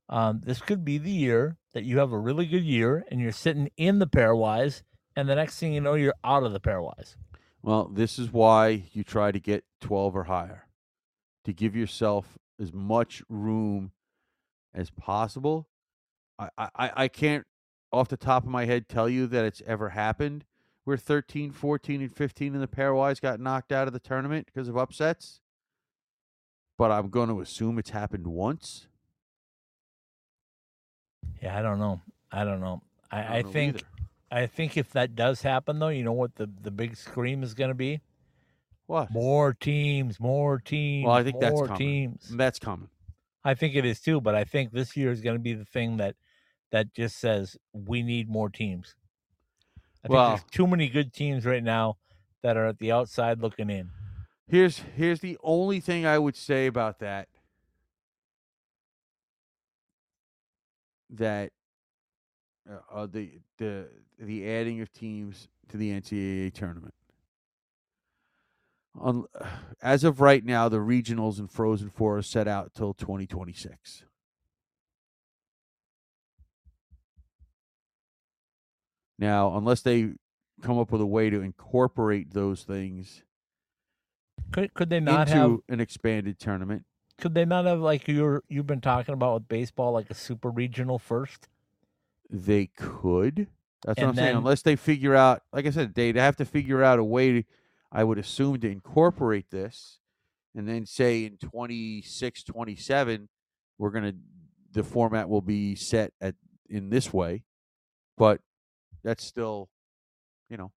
Um, this could be the year that you have a really good year and you're sitting in the pairwise, and the next thing you know, you're out of the pairwise. Well, this is why you try to get 12 or higher to give yourself as much room as possible. I, I, I- I can't, off the top of my head, tell you that it's ever happened where 13, 14, and 15 in the pairwise got knocked out of the tournament because of upsets. But I'm going to assume it's happened once. Yeah, I don't know. I don't know. I, I, don't know think either. I think if that does happen, though, you know what the the big scream is going to be? What? More teams, more teams. Well, I think that's coming. teams. That's coming. I think it is too, but I think this year is going to be the thing that that just says we need more teams. I think Well- there's too many good teams right now that are at the outside looking in. Here's here's the only thing I would say about that. That uh, uh, the the the adding of teams to the NCAA tournament. On, [SIGHS] as of right now, the regionals and Frozen Four are set out till 2026. Now, unless they come up with a way to incorporate those things Could could they not into have an expanded tournament. could they not have like you're you've been talking about with baseball like a super regional first? They could. That's what I'm saying. Unless they figure out, like I said, they'd have to figure out a way. To, I would assume to incorporate this, and then say in 26, 27, we're gonna the format will be set at in this way, but that's still, you know,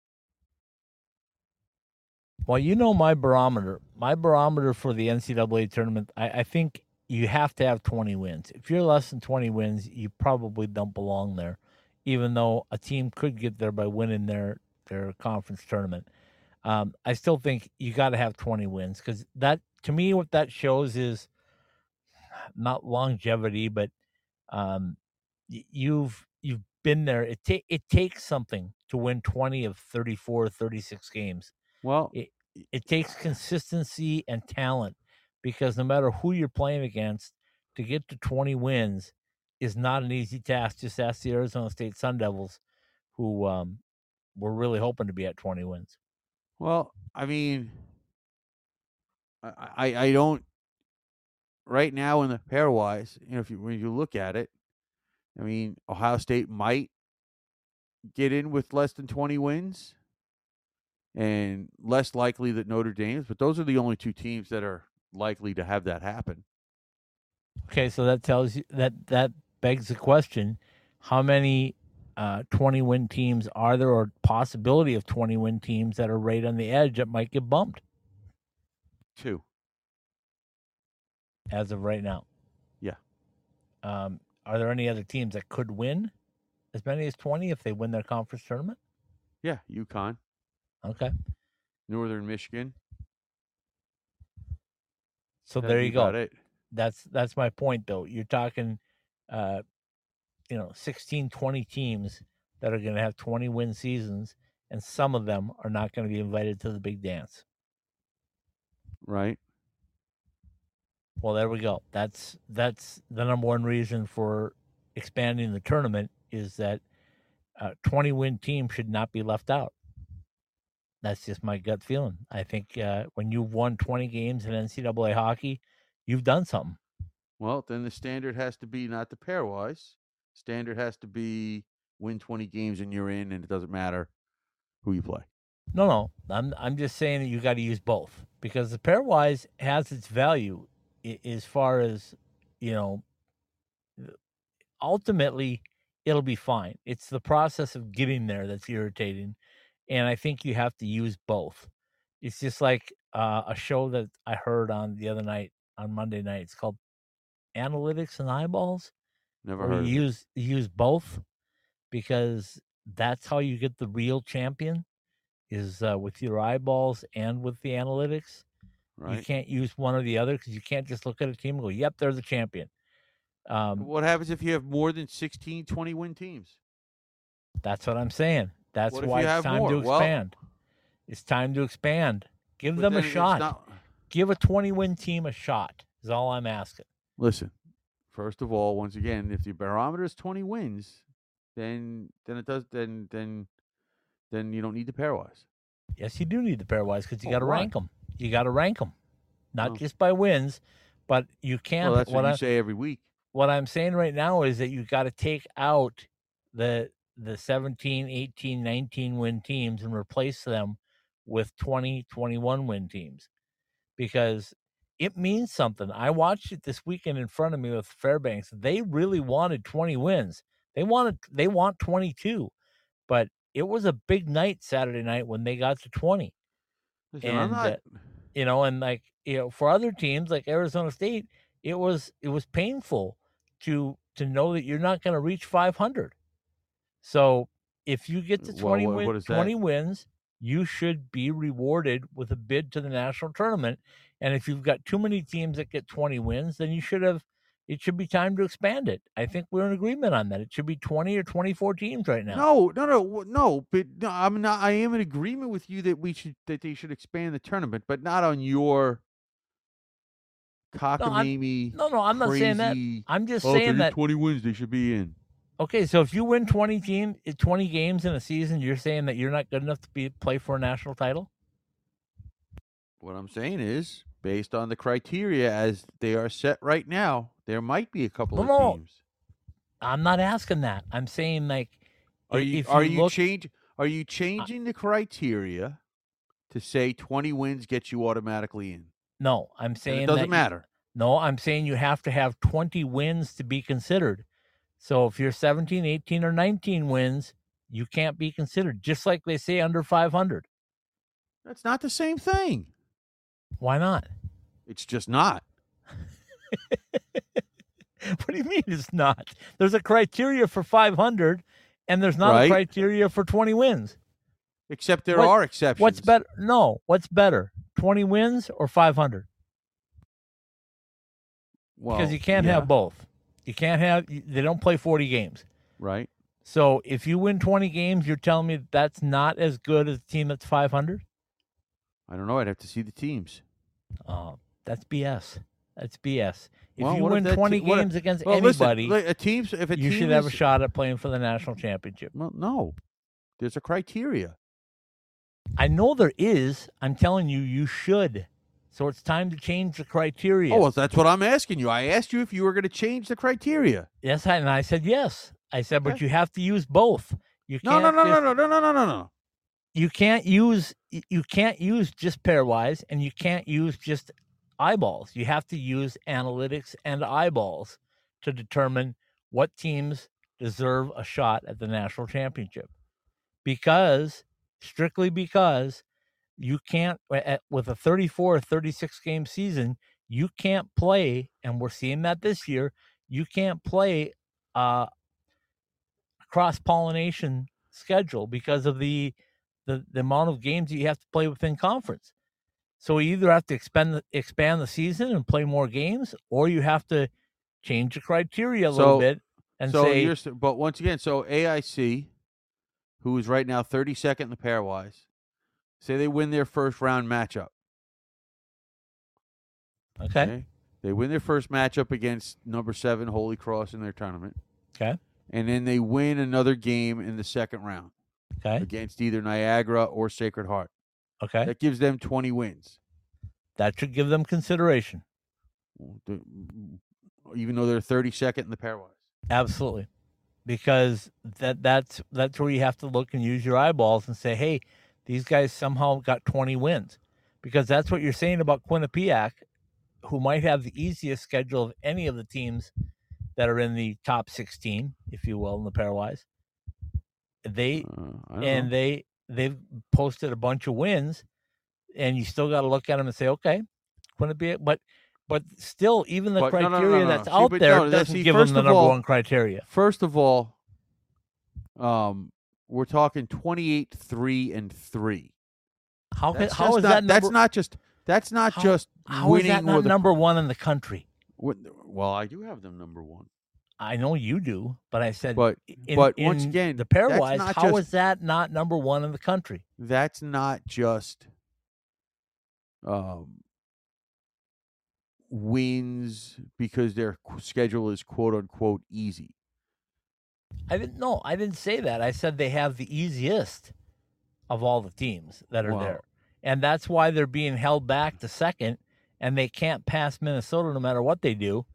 Well, you know my barometer. My barometer for the NCAA tournament, I, I think you have to have 20 wins. If you're less than 20 wins, you probably don't belong there, even though a team could get there by winning their, their conference tournament. Um, I still think you got to have 20 wins because that, to me, what that shows is not longevity, but um, you've you've been there. It ta- it takes something to win 20 of 34, 36 games well, it, it takes consistency and talent because no matter who you're playing against, to get to 20 wins is not an easy task. Just ask the Arizona State Sun Devils, who um, were really hoping to be at 20 wins. Well, I mean, I, I, I don't. Right now, in the pairwise, you know, if you when you look at it, I mean, Ohio State might get in with less than twenty wins, and less likely that Notre Dame's. But those are the only two teams that are likely to have that happen. Okay, so that tells you that that begs the question: How many uh, 20 win teams are there, or possibility of 20 win teams that are right on the edge that might get bumped Two. as of right now? Yeah. Um, are there any other teams that could win as many as 20 if they win their conference tournament? Yeah, UConn, Okay. Northern Michigan. So That'd there you go. it. That's that's my point though. You're talking uh you know, 16 20 teams that are going to have 20 win seasons and some of them are not going to be invited to the big dance. Right. Well, there we go. That's that's the number one reason for expanding the tournament is that uh, 20 win team should not be left out. That's just my gut feeling. I think uh, when you've won 20 games in NCAA hockey, you've done something. Well, then the standard has to be not the pairwise. Standard has to be win 20 games and you're in, and it doesn't matter who you play. No, no. I'm I'm just saying that you got to use both because the pairwise has its value i- as far as you know. Ultimately, it'll be fine. It's the process of getting there that's irritating, and I think you have to use both. It's just like uh, a show that I heard on the other night on Monday night. It's called Analytics and Eyeballs Never heard. you use you use both because that's how you get the real champion is uh, with your eyeballs and with the analytics. You can't use one or the other because you can't just look at a team and go, "Yep, they're the champion." Um, What happens if you have more than 16 20 win teams? that's what I'm saying. That's What why it's time to more? Well- expand. it's time to expand. Give them a shot. not- Give a 20 win team a shot. Is all I'm asking. Listen, first of all, once again, if the barometer is 20 wins, then then it does then then then you don't need the pairwise. Yes, you do need the pairwise because you Oh, got to why? rank them. You got to rank them, not Oh. just by wins, but you can't. Well, that's what, what you I, say every week. what I'm saying right now is that you got to take out the the 17, 18, 19 win teams and replace them with 20, 21 win teams because it means something. I watched it this weekend in front of me with Fairbanks. They really wanted 20 wins. They wanted they want 22. But it was a big night Saturday night when they got to 20 Listen, I'm and, not uh, you know and like you know for other teams like arizona state it was it was painful to to know that you're not going to reach 500 so if you get to Well, 20 what- win, what is that? 20 wins you should be rewarded with a bid to the national tournament and if you've got too many teams that get 20 wins then you should have it should be time to expand it i think we're in agreement on that it should be 20 or 24 teams right now No, no, no, no. But no, I'm not. I am in agreement with you that we should that they should expand the tournament, but not on your cockamamie. no no i'm not saying that i'm just oh, saying that 20 wins, they should be in. Okay, so if you win 20 team eh, 20 games in a season, you're saying that you're not good enough to be play for a national title? What I'm saying is, based on the criteria as they are set right now, there might be a couple No, of teams. I'm not asking that. I'm saying like Are you if are you look change are you changing the criteria to say 20 wins gets you automatically in? No, I'm And saying it doesn't you- matter. No, I'm saying you have to have 20 wins to be considered. So if you're 17, 18, or 19 wins, you can't be considered, just like they say under 500. That's not the same thing. Why not? It's just not. [LAUGHS] what do you mean it's not? There's a criteria for 500, and there's not Right. a criteria for 20 wins. Except there What- are exceptions. What's better? No, what's better, 20 wins or 500? Well, Because you can't yeah, have both. You can't have. They don't play 40 games. right. So if you win 20 games, you're telling me that's not as good as a team that's 500? I don't know. I'd have to see the teams. Oh, that's BS. That's BS. If Well, you what if win 20 te- what if- games against Well, anybody, like, a team's if a you team should have a shot at playing for the national championship. Well, no, there's a criteria. I know there is. I'm telling you, you should. So it's time to change the criteria. Oh, well, that's what I'm asking you. I asked you if you were going to change the criteria. yes, I, and I said yes. I said, but you have to use both. You No, can't no, no, just- no, no, no, no, no, no. You can't use you can't use just pairwise and you can't use just eyeballs. You have to use analytics and eyeballs to determine what teams deserve a shot at the national championship. Because strictly because you can't with a 34 or 36 game season you can't play and we're seeing that this year you can't play uh cross pollination schedule because of the the, the amount of games that you have to play within conference. So you either have to expand the, expand the season and play more games, or you have to change the criteria a little bit and so say, you're, but once again, so AIC, who is right now 32nd in the pairwise, say they win their first round matchup. okay, They win their first matchup against number seven Holy Cross in their tournament. Okay. And then they win another game in the second round okay, against either Niagara or Sacred Heart. okay, That gives them 20 wins. that should give them consideration. Even though they're 32nd in the pairwise. Absolutely, because that that's that's where you have to look and use your eyeballs and say, hey, these guys somehow got 20 wins, because that's what you're saying about Quinnipiac, who might have the easiest schedule of any of the teams that are in the top 16, if you will, in the pairwise. They Uh, and know. they they've posted a bunch of wins, and you still got to look at them and say, okay, Quinnipiac, but. But still, even the But no, no, no, criteria no, that's See, out there doesn't see, give them the number all- one criteria. First of all, um, we're talking 28 3 and 3. How That's how is not, that that's not just that's not how- just how is winning that not the, number one in the country? Well, I do have them number 1. I know you do, but I said, But in, but once again, the pairwise, how is just- that not number one in the country? that's not just um wins because their schedule is quote unquote easy. I didn't know. I didn't say that. I said they have the easiest of all the teams that are Wow. there, and that's why they're being held back to second, and they can't pass Minnesota no matter what they do,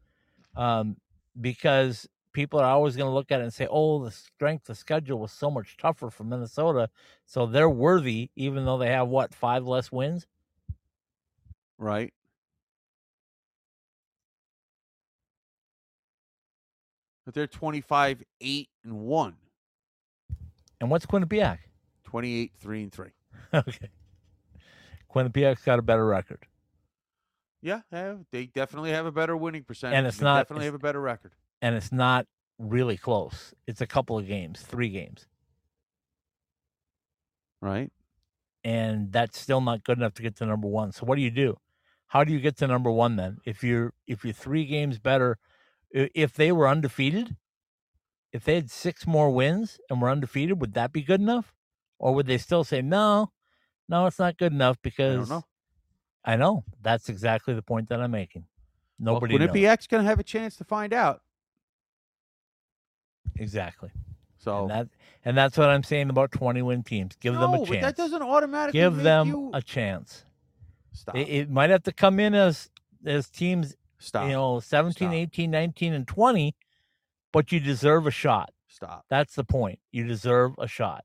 um, because people are always going to look at it and say, "Oh, the strength of schedule was so much tougher for Minnesota, so they're worthy, even though they have what five less wins." Right? But they're 25 8 and 1. And what's Quinnipiac? 28 3 and 3. [LAUGHS] okay, Quinnipiac's got a better record. Yeah, they, definitely have a better winning percentage. And it's they not- definitely it's- have a better record. and it's not really close. It's a couple of games, three games, Right? and that's still not good enough to get to number one. So what do you do? How do you get to number one then? If you're if you're three games better, if they were undefeated, if they had six more wins and were undefeated, would that be good enough, or would they still say no, no, it's not good enough I because don't know. I know that's exactly the point that I'm making. Nobody well, Quinnipiac's going to have a chance to find out. exactly, So and that and that's what I'm saying about 20 win teams. Give them No, a but chance. that doesn't automatically give them you... a chance. Stop. It, it might have to come in as as teams, Stop. you know, 17, Stop. 18, 19 and 20, but you deserve a shot. Stop. That's the point. You deserve a shot.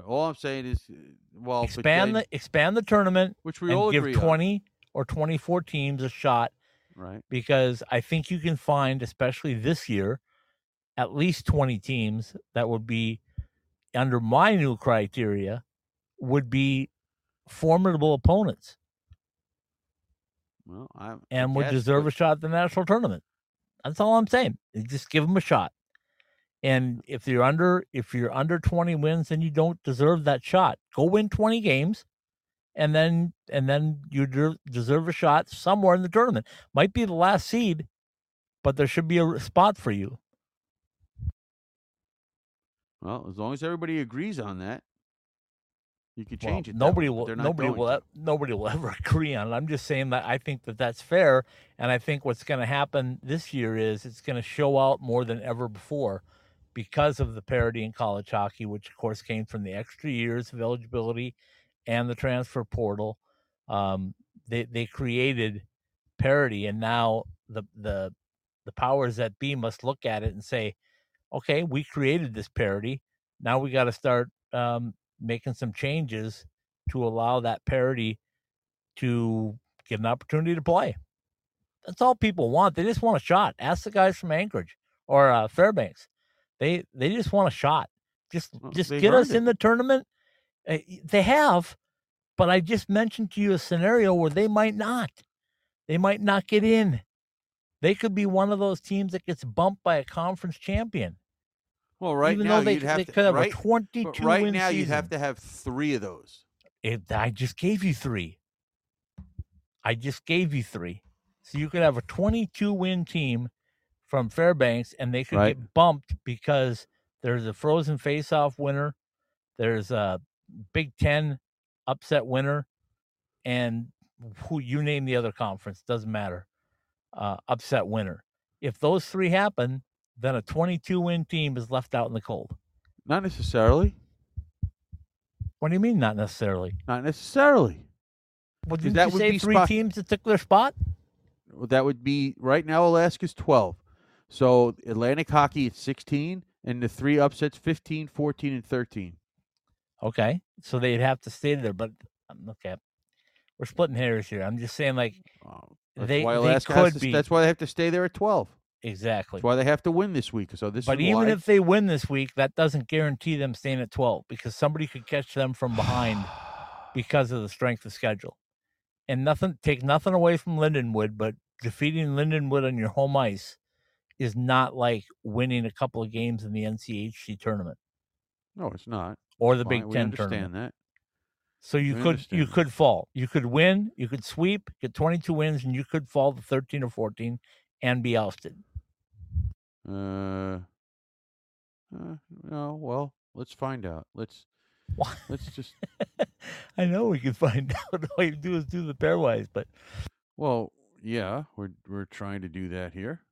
All I'm saying is, uh, well, expand the expand the tournament which we all give agree on. 20 or 24 teams a shot Right. because I think you can find, especially this year, at least 20 teams that would be under my new criteria would be formidable opponents Well, I and would deserve a shot at the national tournament. That's all I'm saying. Just give them a shot. And if you're under if you're under 20 wins, then you don't deserve that shot. Go win 20 games, and then and then you de- deserve a shot somewhere in the tournament. Might be the last seed, but there should be a spot for you. Well, as long as everybody agrees on that, you could Well, change it. nobody will. Nobody will. to. Nobody will [LAUGHS] ever agree on it. I'm just saying that I think that that's fair, and I think what's going to happen this year is it's going to show out more than ever before, because of the parity in college hockey, which of course came from the extra years of eligibility and the transfer portal. Um, they they created parity, and now the the the powers that be must look at it and say, okay, we created this parity. Now we got to start um, making some changes to allow that parity to get an opportunity to play. That's all people want. They just want a shot. Ask the guys from Anchorage or uh, Fairbanks. They they just want a shot. Just Well, just get us it. in the tournament. Uh, They have, but I just mentioned to you a scenario where they might not. They might not get in. They could be one of those teams that gets bumped by a conference champion. Well, right even now though they, you'd have they to could have right, a 22 right now season. you'd have to have three of those. It, I just gave you three. I just gave you three. So you could have a 22 win team from Fairbanks and they could Right. get bumped because there's a frozen face-off winner, there's a Big 10 upset winner and who you name the other conference doesn't matter. Uh, upset winner. If those three happen, then a 22 win team is left out in the cold. Not necessarily. What do you mean not necessarily? Not necessarily. Well, didn't that you would say be three spot- teams that took their spot? Well, That would be right now. Alaska's twelve. So Atlantic Hockey at sixteen, and the three upsets 15, 14, and thirteen. Okay, so they'd have to stay there, but um, okay, we're splitting hairs here. I'm just saying, like. That's They- why they could to, be. That's why they have to stay there at twelve. exactly. That's why they have to win this week. So this But even why. if they win this week, that doesn't guarantee them staying at 12 because somebody could catch them from behind [SIGHS] because of the strength of schedule. And nothing, take nothing away from Lindenwood, but defeating Lindenwood on your home ice is not like winning a couple of games in the NCHC tournament no, it's not. or the Fine, Big we Ten understand tournament. that. So you We could you could fall. You could win, you could sweep, get 22 wins, and you could fall to 13 or 14 and be ousted. Uh, uh, no, well, let's find out. Let's Why? let's just. [LAUGHS] I know we can find [LAUGHS] out. All you do is do the pairwise, but Well, yeah, we're we're trying to do that here.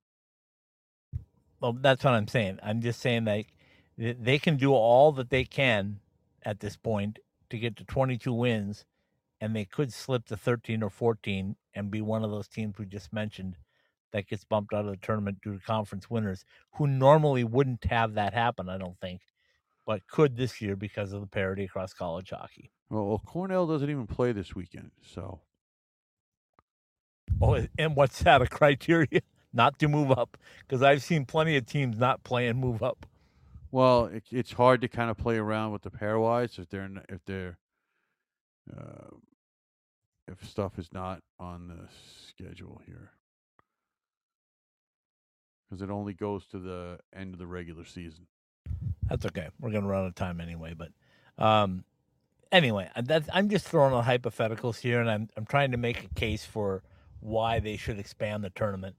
Well, that's what I'm saying. I'm just saying that they can do all that they can at this point to get to 22 wins, and they could slip to 13 or 14 and be one of those teams we just mentioned that gets bumped out of the tournament due to conference winners, who normally wouldn't have that happen. I don't think, but could this year because of the parity across college hockey. Well, well, Cornell doesn't even play this weekend, so Oh, and what's that a criteria not to move up? Because I've seen plenty of teams not play and move up. well, it, it's hard to kind of play around with the pairwise if they're if they're uh, if stuff is not on the schedule here because it only goes to the end of the regular season. That's okay. We're gonna run out of time anyway. But um, anyway, uh, that's, I'm just throwing out hypotheticals here, and I'm I'm trying to make a case for why they should expand the tournament.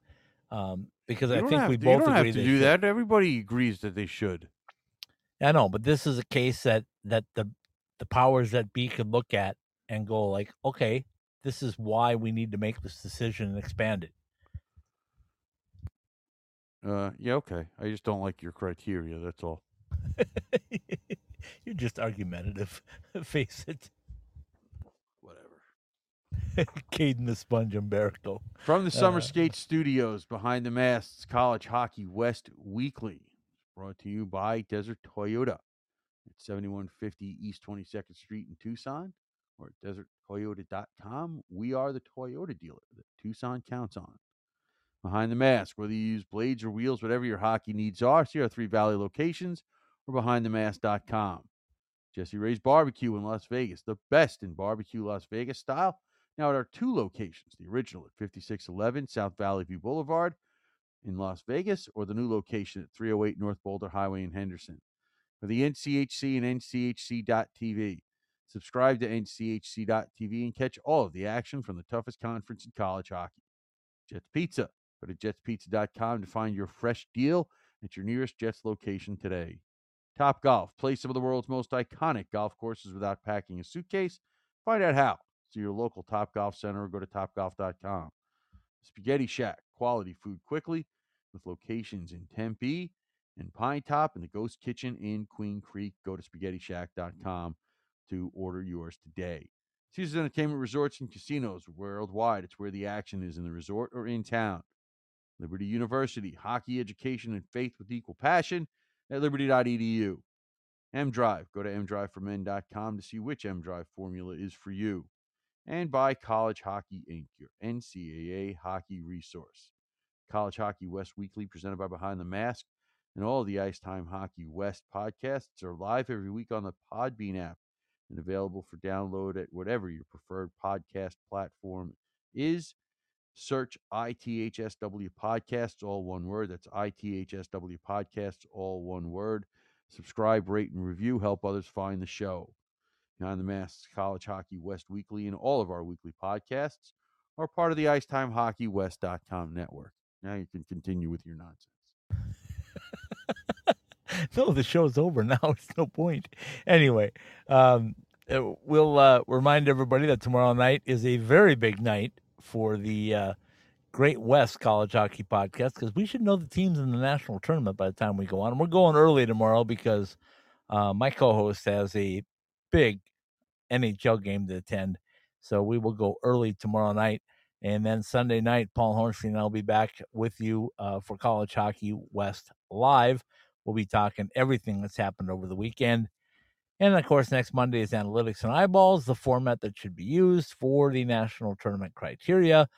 Um, because You I think we to, both agree have to do should. that. Everybody agrees that they should. I know, but this is a case that that the the powers that be could look at and go like, okay, this is why we need to make this decision and expand it. Uh, yeah, okay. I just don't like your criteria. That's all. [LAUGHS] You're just argumentative. [LAUGHS] Face it. [LAUGHS] Caden the Sponge Umberto. From the Summer Uh, Skate Studios, behind the masks, College Hockey West Weekly, brought to you by Desert Toyota at 7150 East 22nd Street in Tucson, or at deserttoyota.com. We are the Toyota dealer that Tucson counts on. Behind the Mask, whether you use blades or wheels, whatever your hockey needs are, see our three Valley locations or behindthemask.com. Jesse Ray's Barbecue in Las Vegas, the best in barbecue Las Vegas style. Now at our two locations, the original at 5611 South Valley View Boulevard in Las Vegas, or the new location at 308 North Boulder Highway in Henderson. For the NCHC and NCHC.TV. Subscribe to NCHC.TV and catch all of the action from the toughest conference in college hockey. Jets Pizza. Go to jetspizza.com to find your fresh deal at your nearest Jets location today. Top Golf. Play some of the world's most iconic golf courses without packing a suitcase. Find out how. See your local Top Golf Center or go to topgolf.com. Spaghetti Shack. Quality food quickly with locations in Tempe and Pine Top and the Ghost Kitchen in Queen Creek. Go to spaghettishack.com to order yours today. Caesars Entertainment Resorts and Casinos worldwide. It's where the action is in the resort or in town. Liberty University, hockey education and faith with equal passion at liberty.edu. M Drive, go to mdriveformen.com to see which M Drive formula is for you. And by College Hockey Inc., your NCAA hockey resource. College Hockey West Weekly, presented by Behind the Mask, and all the Ice Time Hockey West podcasts are live every week on the Podbean app and available for download at whatever your preferred podcast platform is. Search ITHSW Podcasts, all one word. That's ITHSW Podcasts, all one word. Subscribe, rate, and review. Help others find the show. Behind the Masks College Hockey West Weekly and all of our weekly podcasts are part of the IcetimeHockeyWest.com network. Now you can continue with your nonsense. [LAUGHS] no, the show's over now. [LAUGHS] It's no point. Anyway, um, uh, we'll uh, remind everybody that tomorrow night is a very big night for the uh, Great West College Hockey Podcast because we should know the teams in the national tournament by the time we go on. We're going early tomorrow because uh, my co-host has a big NHL game to attend, so we will go early tomorrow night. And then Sunday night, Paul Hornstein and I'll be back with you uh, for College Hockey West Live. We'll be talking everything that's happened over the weekend. And of course, next Monday is Analytics and Eyeballs, the format that should be used for the national tournament criteria.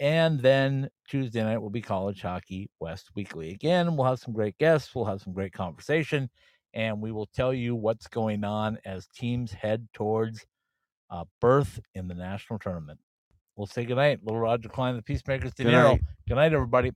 And then Tuesday night will be College Hockey West Weekly. Again, we'll have some great guests, we'll have some great conversation, and we will tell you what's going on as teams head towards uh, berth in the national tournament. We'll say goodnight. Little Roger Klein, the Peacemakers, De Niro. Good night, everybody.